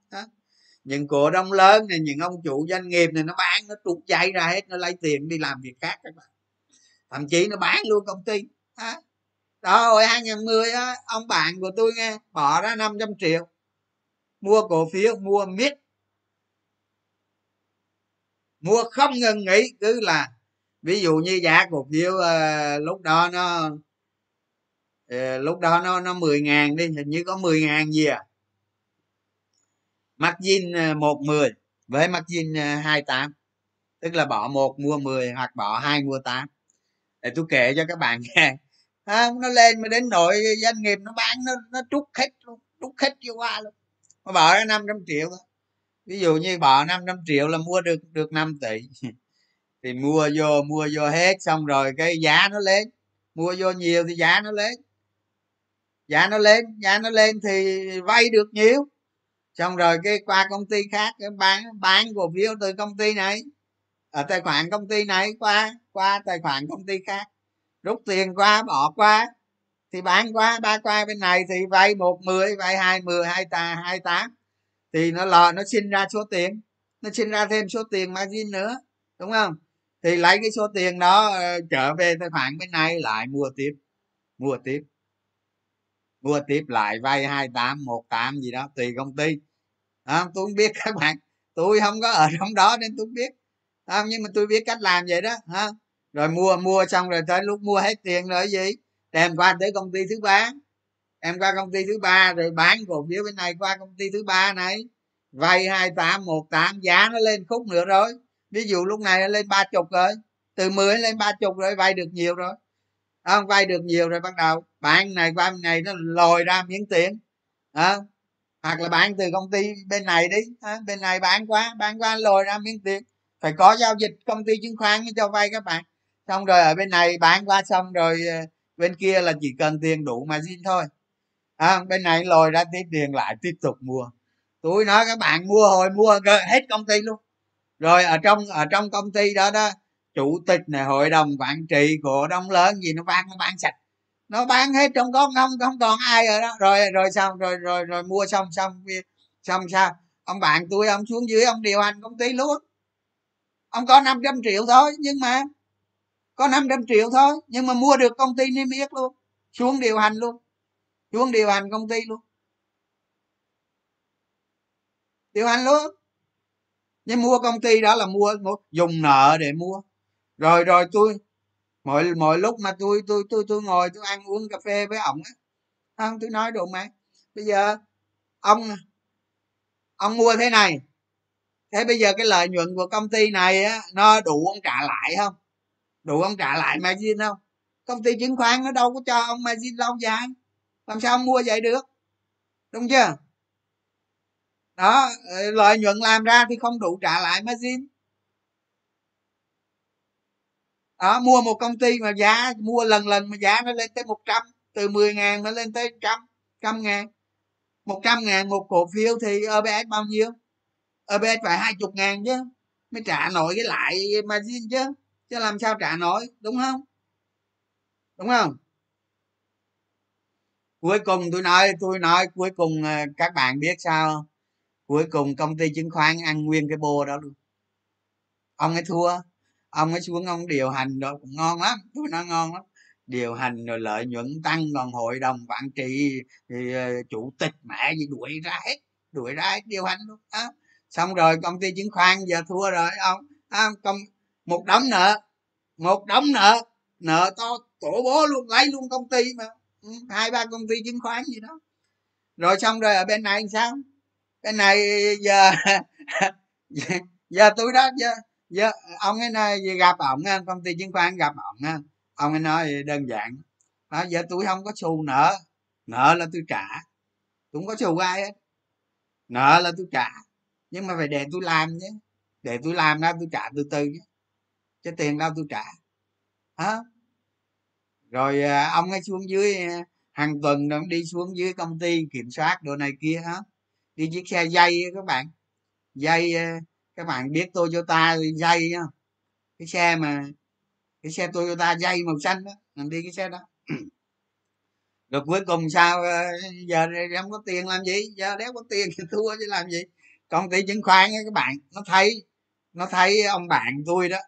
những cổ đông lớn này những ông chủ doanh nghiệp này nó bán nó trục chạy ra hết nó lấy tiền đi làm việc khác các bạn. Thậm chí nó bán luôn công ty. Á đó hồi 2010 á ông bạn của tôi nghe bỏ ra 500 triệu. Mua cổ phiếu mua miết mua không ngừng nghỉ cứ là ví dụ như giá cổ phiếu uh, lúc đó nó uh, lúc đó nó nó mười ngàn đi hình như có mười ngàn gì à? Margin ờ, một mười với margin ờ, hai tám tức là bỏ một mua 10 hoặc bỏ hai mua 8 để tôi kể cho các bạn nghe. À, nó lên mà đến nội doanh nghiệp nó bán nó nó trút hết luôn trút hết vô qua luôn. Nó bỏ ra 500 triệu thôi. Ví dụ như bỏ 500 triệu là mua được được 5 tỷ. Thì mua vô mua vô hết xong rồi cái giá nó lên. Mua vô nhiều thì giá nó lên. Giá nó lên giá nó lên thì vay được nhiều xong rồi cái qua công ty khác, cái bán bán cổ phiếu từ công ty này ở tài khoản công ty này qua qua tài khoản công ty khác. Rút tiền qua, bỏ qua, thì bán qua, ba qua bên này thì vay một mười, vay hai mười, hai tà hai tám. Thì nó lò nó sinh ra số tiền, nó sinh ra thêm số tiền margin nữa, đúng không? Thì lấy cái số tiền đó ờ, trở về tài khoản bên này, lại mua tiếp mua tiếp mua tiếp lại vay hai tám một tám gì đó tùy công ty. À, tôi không biết các bạn tôi không có ở trong đó nên tôi biết. À, nhưng mà tôi biết cách làm vậy đó ha. Rồi mua mua xong rồi tới lúc mua hết tiền rồi gì? Đem qua tới công ty thứ ba. Em qua công ty thứ ba rồi bán cổ phiếu bên này qua công ty thứ ba này. Vay hai tám một tám giá nó lên khúc nữa rồi. Ví dụ lúc này nó lên ba chục rồi từ 10 lên ba chục rồi vay được nhiều rồi không? Vay được nhiều rồi bắt đầu. Bạn này qua bên này nó lòi ra miếng tiền. À, hoặc là bạn từ công ty bên này đi. À, bên này bán quá bán quá lòi ra miếng tiền. Phải có giao dịch công ty chứng khoán cho vay các bạn. Xong rồi ở bên này bán qua xong rồi ờ, bên kia là chỉ cần tiền đủ mà xin thôi. À, bên này lòi ra tiếp tiền lại tiếp tục mua. Tôi nói các bạn mua hồi mua hết công ty luôn. Rồi ở trong ở trong công ty đó đó chủ tịch này, hội đồng quản trị cổ đông lớn gì nó bán nó bán sạch. Nó bán hết trong có không không còn ai rồi đó. Rồi rồi xong, rồi rồi rồi mua xong xong xong sao? Ông bạn tôi, ông xuống dưới, ông điều hành công ty luôn. Ông có 500 triệu thôi, nhưng mà, có 500 triệu thôi, nhưng mà mua được công ty niêm yết luôn. Xuống điều hành luôn. Xuống điều hành công ty luôn. Điều hành luôn. Nhưng mua công ty đó là mua dùng nợ để mua rồi rồi tôi, mọi mọi lúc mà tôi tôi tôi tôi ngồi tôi ăn uống cà phê với ông á không tôi nói đồ mà, bây giờ ông ông mua thế này, thế bây giờ cái lợi nhuận của công ty này á, nó đủ ông trả lại không? Đủ ông trả lại margin không? Công ty chứng khoán nó đâu có cho ông margin lâu dài, làm sao ông mua vậy được? Đúng chưa? Đó ờ, lợi nhuận làm ra thì không đủ trả lại margin đó mua một công ty mà giá, mua lần lần mà giá nó lên tới 100 từ 10 ngàn nó lên tới trăm trăm ngàn. Một trăm ngàn một cổ phiếu thì OBS bao nhiêu? OBS phải hai chục ngàn chứ, mới trả nổi cái lại margin chứ chứ làm sao trả nổi, đúng không? Đúng không? Cuối cùng tôi nói tôi nói cuối cùng ờ, các bạn biết sao không? cuối cùng công ty chứng khoán ăn nguyên cái bô đó luôn. Ông ấy thua ông ấy xuống ông điều hành rồi cũng ngon lắm tôi nói ngon lắm. Điều hành rồi lợi nhuận tăng còn hội đồng quản trị thì ờ, chủ tịch mẹ gì đuổi ra hết đuổi ra hết điều hành luôn á. Xong rồi công ty chứng khoán giờ thua rồi ông à, công một đống nợ một đống nợ nợ to tổ bố luôn lấy luôn công ty mà ừ, hai ba công ty chứng khoán gì đó. Rồi xong rồi ở bên này sao? Bên này giờ giờ tôi đó giờ giờ ông ấy nói gặp ổng công ty chứng khoán gặp ổng ông ấy nói đơn giản. À, giờ tôi không có xu nợ. Nợ là tôi trả. Tôi không có xu ai hết. Nợ là tôi trả. Nhưng mà phải để tôi làm chứ để tôi làm ra tôi trả từ từ chứ chứ tiền đâu tôi trả. Hả? Rồi à, ông ấy xuống dưới à, hàng tuần nó đi xuống dưới công ty kiểm soát đồ này kia hả? Đi chiếc xe dây các bạn. Dây à, các bạn biết Toyota dây không cái xe mà cái xe Toyota dây màu xanh đó làm đi cái xe đó. Rồi cuối cùng sao giờ không có tiền làm gì giờ đéo có tiền thì thua chứ làm gì. Công ty chứng khoán các bạn nó thấy nó thấy ông bạn tôi đó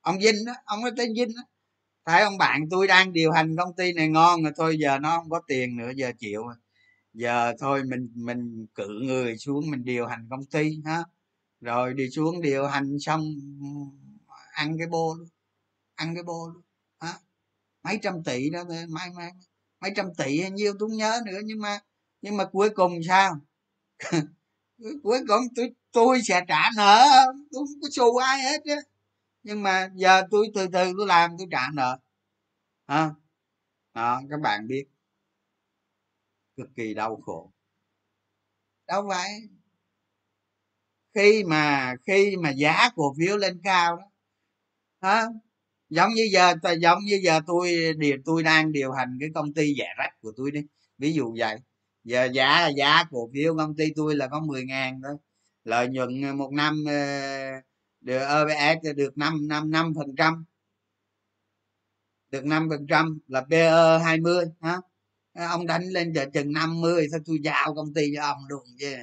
ông vinh đó ông nói tên vinh đó. Thấy ông bạn tôi đang điều hành công ty này ngon rồi thôi giờ nó không có tiền nữa giờ chịu giờ thôi mình mình cử người xuống mình điều hành công ty ha rồi đi xuống điều hành xong, ăn cái bô luôn, ăn cái bô luôn. Hả mấy trăm tỷ đó mấy mấy mấy trăm tỷ hay nhiêu tôi không nhớ nữa, nhưng mà nhưng mà cuối cùng sao? Cuối cùng tôi tôi sẽ trả nợ, tôi không có xù ai hết á. Nhưng mà giờ tôi từ từ tôi làm, tôi trả nợ. Hả? Đó, các bạn biết. Cực kỳ đau khổ. Đâu phải khi mà khi mà giá cổ phiếu lên cao đó, hả? Giống như giờ giống như giờ tôi, điều, tôi đang điều hành cái công ty rẻ rách của tôi đi. Ví dụ vậy, giờ giá giá cổ phiếu công ty tôi là có 10 ngàn thôi. Lợi nhuận ờ, một năm ờ, được ờ, OBS được năm năm năm phần trăm. Được năm phần trăm là PE 20 hả? Ông đánh lên giờ chừng 50 sao tôi giao công ty cho ông đúng chứ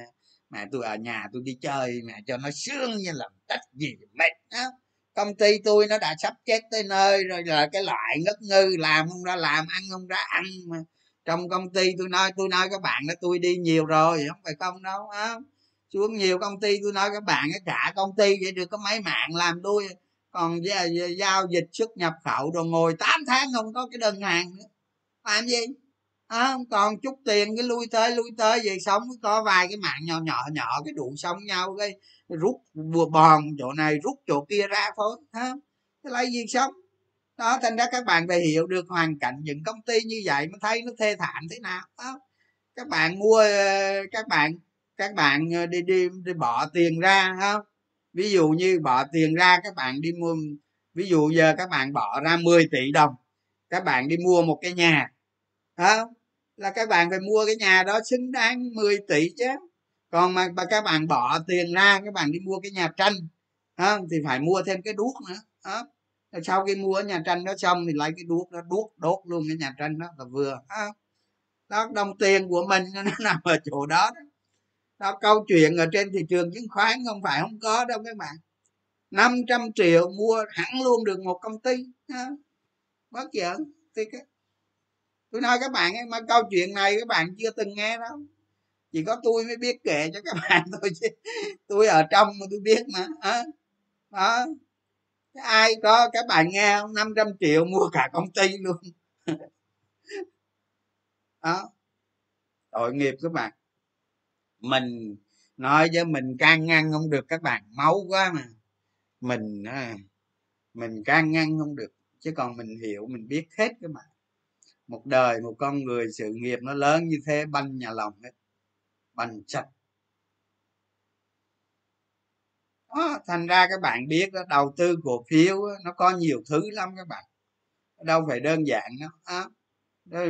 mẹ tôi ở nhà tôi đi chơi, mẹ cho nó sướng như làm tất gì mệt á. Công ty tôi nó đã sắp chết tới nơi rồi, là cái loại ngất ngư, làm không ra, làm ăn không ra ăn mà. Trong công ty tôi nói tôi nói các bạn đó, tôi đi nhiều rồi, không phải không đâu, á. Xuống nhiều công ty tôi nói, các bạn cả công ty vậy được có mấy mạng làm tôi còn giao dịch xuất nhập khẩu rồi ngồi 8 tháng không có cái đơn hàng nữa. Làm gì? À, còn chút tiền cái lui tới lui tới về sống có vài cái mạng nhỏ nhỏ nhỏ cái đủ sống nhau cái rút bùa bòn chỗ này rút chỗ kia ra thôi ha. Cái lấy gì sống. Đó thành ra các bạn phải hiểu được hoàn cảnh những công ty như vậy mới thấy nó thê thảm thế nào đó. các bạn mua ờ, các bạn các bạn ờ, đi đi, đi bỏ tiền ra ha. Ví dụ như bỏ tiền ra các bạn đi mua ví dụ giờ các bạn bỏ ra 10 tỷ đồng các bạn đi mua một cái nhà không là các bạn phải mua cái nhà đó xứng đáng 10 tỷ chứ còn mà, mà các bạn bỏ tiền ra các bạn đi mua cái nhà tranh không thì phải mua thêm cái đuốc nữa đó. sau khi mua nhà tranh đó xong thì lấy cái đuốc đó đuốc đốt luôn cái nhà tranh đó là vừa không? đó đồng tiền của mình nó nằm ở chỗ đó, đó đó câu chuyện ở trên thị trường chứng khoán không phải không có đâu các bạn 500 triệu mua hẳn luôn được một công ty đó. bất giỡn thì cái tôi nói các bạn mà câu chuyện này các bạn chưa từng nghe đâu chỉ có tôi mới biết kể cho các bạn thôi chứ tôi ở trong mà tôi biết mà đó, đó. ai có các bạn nghe không? 500 triệu mua cả công ty luôn. Đó. Tội nghiệp các bạn. Mình nói với mình can ngăn không được các bạn máu quá mà. Mình à, mình can ngăn không được chứ còn mình hiểu mình biết hết các bạn một đời một con người sự nghiệp nó lớn như thế banh nhà lòng hết banh sạch đó, thành ra các bạn biết đó, đầu tư cổ phiếu đó, nó có nhiều thứ lắm các bạn. Đâu phải đơn giản đâu đó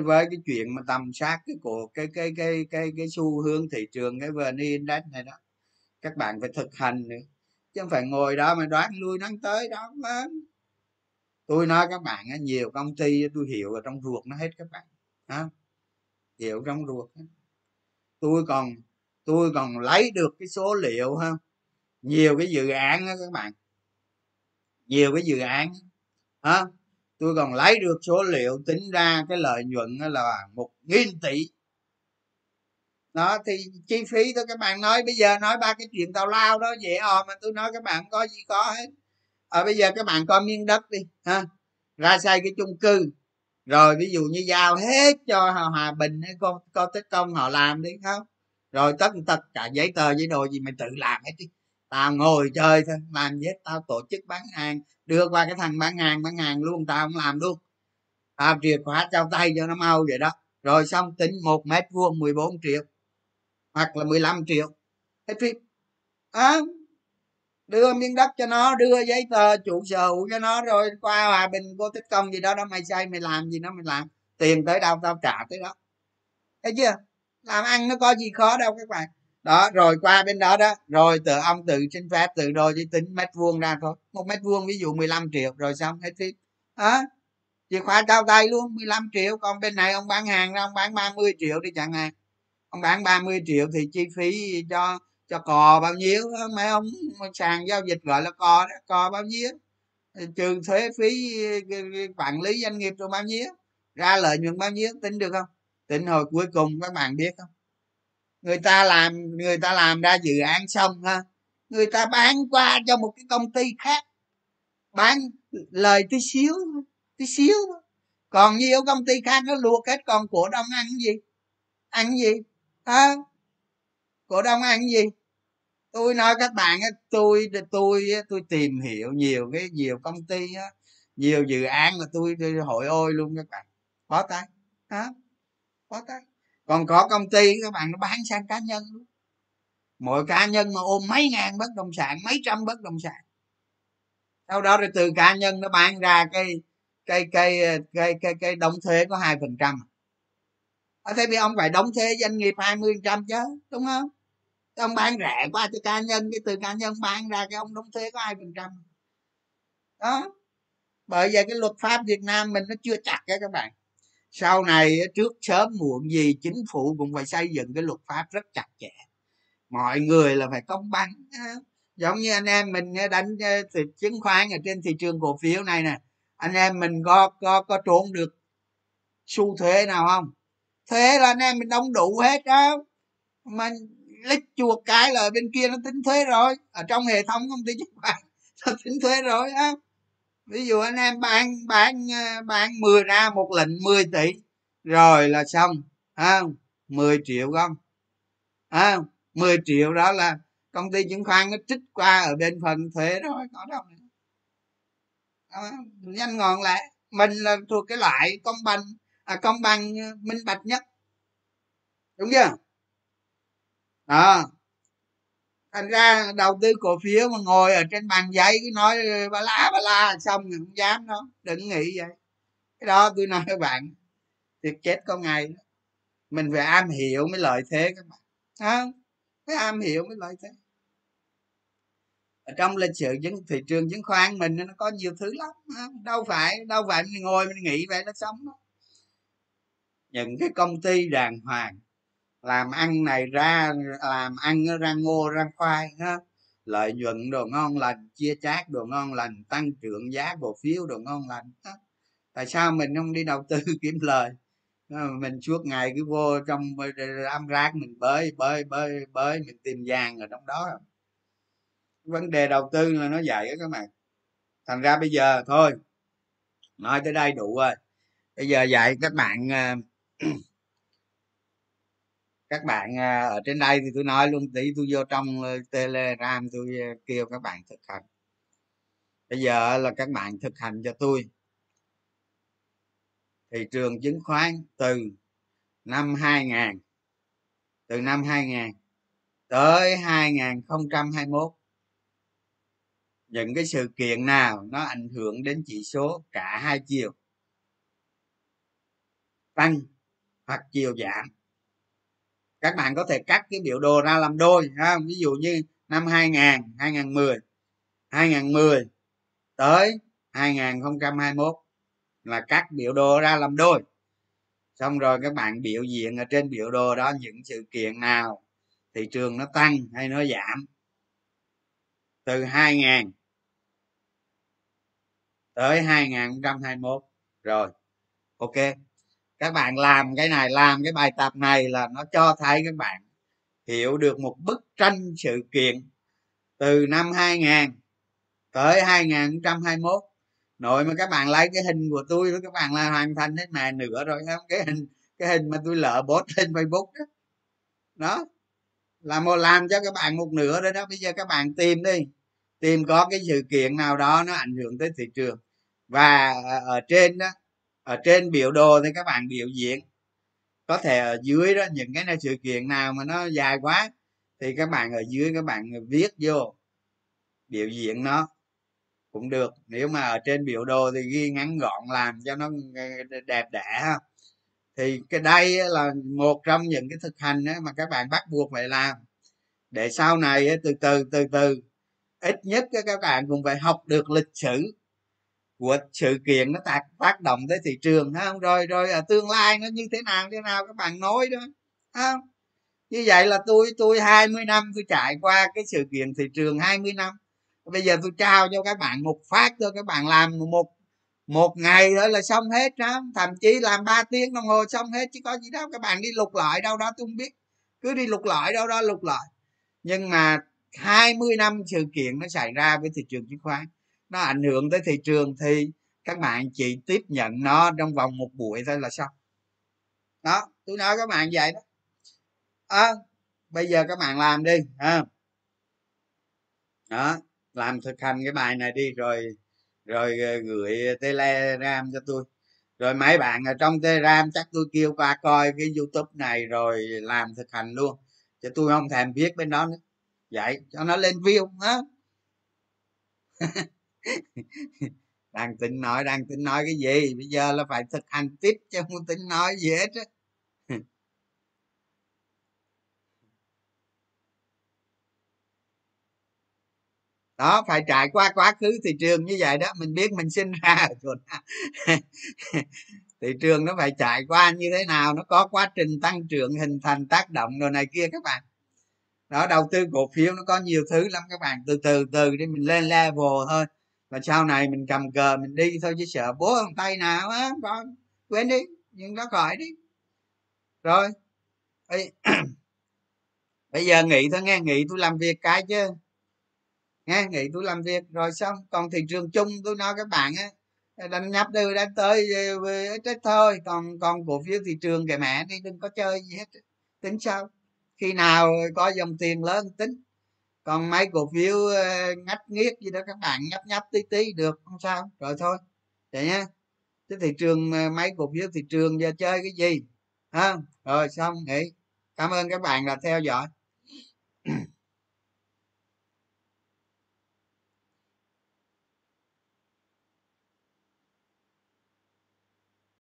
với cái chuyện mà tầm soát cái của cái cái cái cái cái xu hướng thị trường cái vn index này đó các bạn phải thực hành nữa. Chứ không phải ngồi đó mà đoán lui đoán tới đó mà tôi nói các bạn nhiều công ty tôi hiểu ở trong ruột nó hết các bạn. Ha hiểu trong ruột tôi còn tôi còn lấy được cái số liệu ha. Nhiều cái dự án đó các bạn. Nhiều cái dự án ha tôi còn lấy được số liệu tính ra cái lợi nhuận là một nghìn tỷ. Đó, thì chi phí thôi các bạn nói, bây giờ nói ba cái chuyện tào lao đó dễ ò mà tôi nói các bạn có gì có hết à, bây giờ các bạn coi miếng đất đi ha. Ra xây cái chung cư. Rồi ví dụ như giao hết cho hòa bình hay con con tích công họ làm đi không rồi tất tất cả giấy tờ giấy đồ gì mày tự làm hết đi. Tao ngồi chơi thôi làm gì hết tao tổ chức bán hàng đưa qua cái thằng bán hàng bán hàng luôn tao không làm luôn. Tao chìa khóa trao tay cho nó mau vậy đó. Rồi xong tính một mét vuông 14 triệu hoặc là 15 triệu. Hết phim à, đưa miếng đất cho nó, đưa giấy tờ chủ sở hữu cho nó, rồi qua hòa bình cô tích công gì đó đó mày xây, mày làm gì đó, mày làm. Tiền tới đâu, tao trả tới đó. Thấy chưa? Làm ăn nó có gì khó đâu các bạn. Đó, rồi qua bên đó đó, rồi tự ông tự xin phép tự rồi chỉ tính mét vuông ra thôi. Một mét vuông ví dụ 15 triệu, rồi xong, hết phí. Á chìa khóa trao tay luôn 15 triệu. Còn bên này ông bán hàng ra, ông bán 30 triệu đi chẳng hạn. Ông bán 30 triệu thì chi phí cho cho cò bao nhiêu mấy ông sàn giao dịch gọi là cò đó cò bao nhiêu? Trừ thuế phí quản lý doanh nghiệp rồi bao nhiêu? Ra lợi nhuận bao nhiêu tính được không? Tính hồi cuối cùng các bạn biết không? Người ta làm người ta làm ra dự án xong ha người ta bán qua cho một cái công ty khác bán lời tí xíu tí xíu. Còn nhiều công ty khác nó luộc hết còn cổ đông ăn gì? Ăn gì? À, cổ đông ăn gì. Tôi nói các bạn tôi tôi tôi tìm hiểu nhiều cái nhiều công ty nhiều dự án mà tôi, tôi hội ôi luôn các bạn. Có tay hả? Có tay còn có công ty các bạn nó bán sang cá nhân luôn. Mỗi cá nhân mà ôm mấy ngàn bất động sản mấy trăm bất động sản. Sau đó rồi từ cá nhân nó bán ra cái cây cây cây cây cây đóng thuế có hai phần trăm. Ờ, thế thì ông phải đóng thuế doanh nghiệp hai mươi trăm chứ, đúng không? Ông bán rẻ quá cho cá nhân, cái từ cá nhân bán ra cái ông đóng thuế có hai phần trăm. Đó. Bởi vậy cái luật pháp việt nam mình nó chưa chặt các bạn. Sau này trước sớm muộn gì chính phủ cũng phải xây dựng cái luật pháp rất chặt chẽ. Mọi người là phải công bằng giống như anh em mình đánh chứng khoán ở trên thị trường cổ phiếu này nè. Anh em mình có có có trốn được xu thuế nào không? Thuế là anh em mình đóng đủ hết á. Mà lấy chuột cái là bên kia nó tính thuế rồi. Ở trong hệ thống công ty chứng khoán nó tính thuế rồi á. Ví dụ anh em bán bán ờ, bán 10 ra một lệnh 10 tỷ. Rồi là xong ha 10 triệu không à, 10 triệu đó là công ty chứng khoán nó trích qua ở bên phần thuế rồi có đâu nữa. À, nhanh ngọn lại. Mình là thuộc cái loại công banh à, công bằng ờ, minh bạch nhất. Đúng chưa? Đó. Thành ra đầu tư cổ phiếu mà ngồi ở trên bàn giấy cứ nói ờ, ba la ba la xong rồi không dám đó, đừng nghĩ vậy. Cái đó tôi nói các bạn. Thiệt chết có ngày đó. mình phải am hiểu mới lợi thế các bạn. Đó. phải am hiểu mới lợi thế. Ở trong lịch sử chứng thị trường chứng khoán mình nó có nhiều thứ lắm đâu phải đâu phải mình ngồi mình nghĩ vậy nó sống đó những cái công ty đàng hoàng, làm ăn này ra, làm ăn ra ngô, ra khoai ha lợi nhuận đồ ngon lành, chia chác đồ ngon lành, tăng trưởng giá cổ phiếu đồ ngon lành ha. tại sao mình không đi đầu tư kiếm lời? Ờ, mình suốt ngày cứ vô trong âm rác, mình bơi bơi bơi bơi mình tìm vàng ở trong đó. Vấn đề đầu tư là nó vậy đó các bạn. Thành ra bây giờ thôi, nói tới đây đủ rồi. Bây giờ dạy các bạn ờ, các bạn à, ở trên đây thì tôi nói luôn, tí tôi vô trong ờ, telegram tôi ờ, kêu các bạn thực hành. Bây giờ là các bạn thực hành cho tôi. Thị trường chứng khoán từ năm 2000 từ năm 2000 tới 2021 những cái sự kiện nào nó ảnh hưởng đến chỉ số cả hai chiều? Tăng hoặc chiều giảm. Các bạn có thể cắt cái biểu đồ ra làm đôi, ha? Ví dụ như năm 2000 2010 2010 tới 2021 là cắt biểu đồ ra làm đôi. Xong rồi các bạn biểu diễn ở trên biểu đồ đó những sự kiện nào, thị trường nó tăng hay nó giảm. Từ 2000 tới 2021 rồi, ok các bạn làm cái này, làm cái bài tập này là nó cho thấy các bạn hiểu được một bức tranh sự kiện từ năm 2000 tới 2021 nội mà các bạn lấy cái hình của tôi, các bạn là hoàn thành hết này nữa rồi, không? Cái hình cái hình mà tôi lỡ post trên facebook đó đó. Là một, làm cho các bạn một nửa rồi đó. Bây giờ các bạn tìm đi. Tìm có cái sự kiện nào đó nó ảnh hưởng tới thị trường. Và ờ, ở trên đó ở trên biểu đồ thì các bạn biểu diễn. Có thể ở dưới đó, những cái sự kiện nào mà nó dài quá, thì các bạn ở dưới các bạn viết vô, biểu diễn nó. Cũng được, nếu mà ở trên biểu đồ thì ghi ngắn gọn làm cho nó đẹp đẽ ha. Thì cái đây là một trong những cái thực hành mà các bạn bắt buộc phải làm. Để sau này từ từ từ từ, ít nhất các bạn cũng phải học được lịch sử của sự kiện nó tác tác động tới thị trường không? Rồi rồi à, tương lai nó như thế nào thế nào các bạn nói đó không? Như vậy là tôi tôi 20 năm tôi trải qua cái sự kiện thị trường 20 năm. Bây giờ tôi trao cho các bạn một phát thôi các bạn làm một một ngày thôi là xong hết đó. Thậm chí làm 3 tiếng đồng hồ xong hết chứ có gì đâu các bạn đi lục lại đâu đó tôi không biết. Cứ đi lục lại đâu đó lục lại. Nhưng mà 20 năm sự kiện nó xảy ra với thị trường chứng khoán nó ảnh hưởng tới thị trường thì các bạn chỉ tiếp nhận nó trong vòng một buổi thôi là xong. Đó tôi nói các bạn vậy đó. À, bây giờ các bạn làm đi ha. Đó làm thực hành cái bài này đi rồi rồi ờ, gửi telegram cho tôi. Rồi mấy bạn ở trong telegram chắc tôi kêu qua coi cái youtube này rồi làm thực hành luôn chứ tôi không thèm viết bên đó nữa. Vậy cho nó lên view á đang tính nói, đang tính nói cái gì? Bây giờ là phải thực hành tiếp chứ không tính nói gì hết á. Đó, phải trải qua quá khứ thị trường như vậy đó, mình biết mình sinh ra rồi thị trường nó phải trải qua như thế nào, nó có quá trình tăng trưởng, hình thành, tác động rồi này kia các bạn. Đó, đầu tư cổ phiếu nó có nhiều thứ lắm các bạn, từ từ từ đi, mình lên level thôi và sau này mình cầm cờ mình đi thôi chứ sợ bố thằng tay nào á, con quên đi, nhưng đó khỏi đi. Rồi, bây giờ nghỉ thôi nghe, nghỉ tôi làm việc cái chứ. Nghe, nghỉ tôi làm việc, rồi xong, còn thị trường chung tôi nói các bạn á, đánh nhấp đều đánh tới ờ, ờ, chết thôi, còn còn cổ phiếu thị trường kệ mẹ, đi đừng có chơi gì hết, tính sao? Khi nào có dòng tiền lớn, tính còn mấy cổ phiếu ờ, ngách nghiết gì đó, các bạn nhấp nhấp tí tí được, không sao, rồi thôi. Vậy nhé cái thị trường mấy cổ phiếu thị trường giờ chơi cái gì? Ha rồi xong nghỉ cảm ơn các bạn đã theo dõi.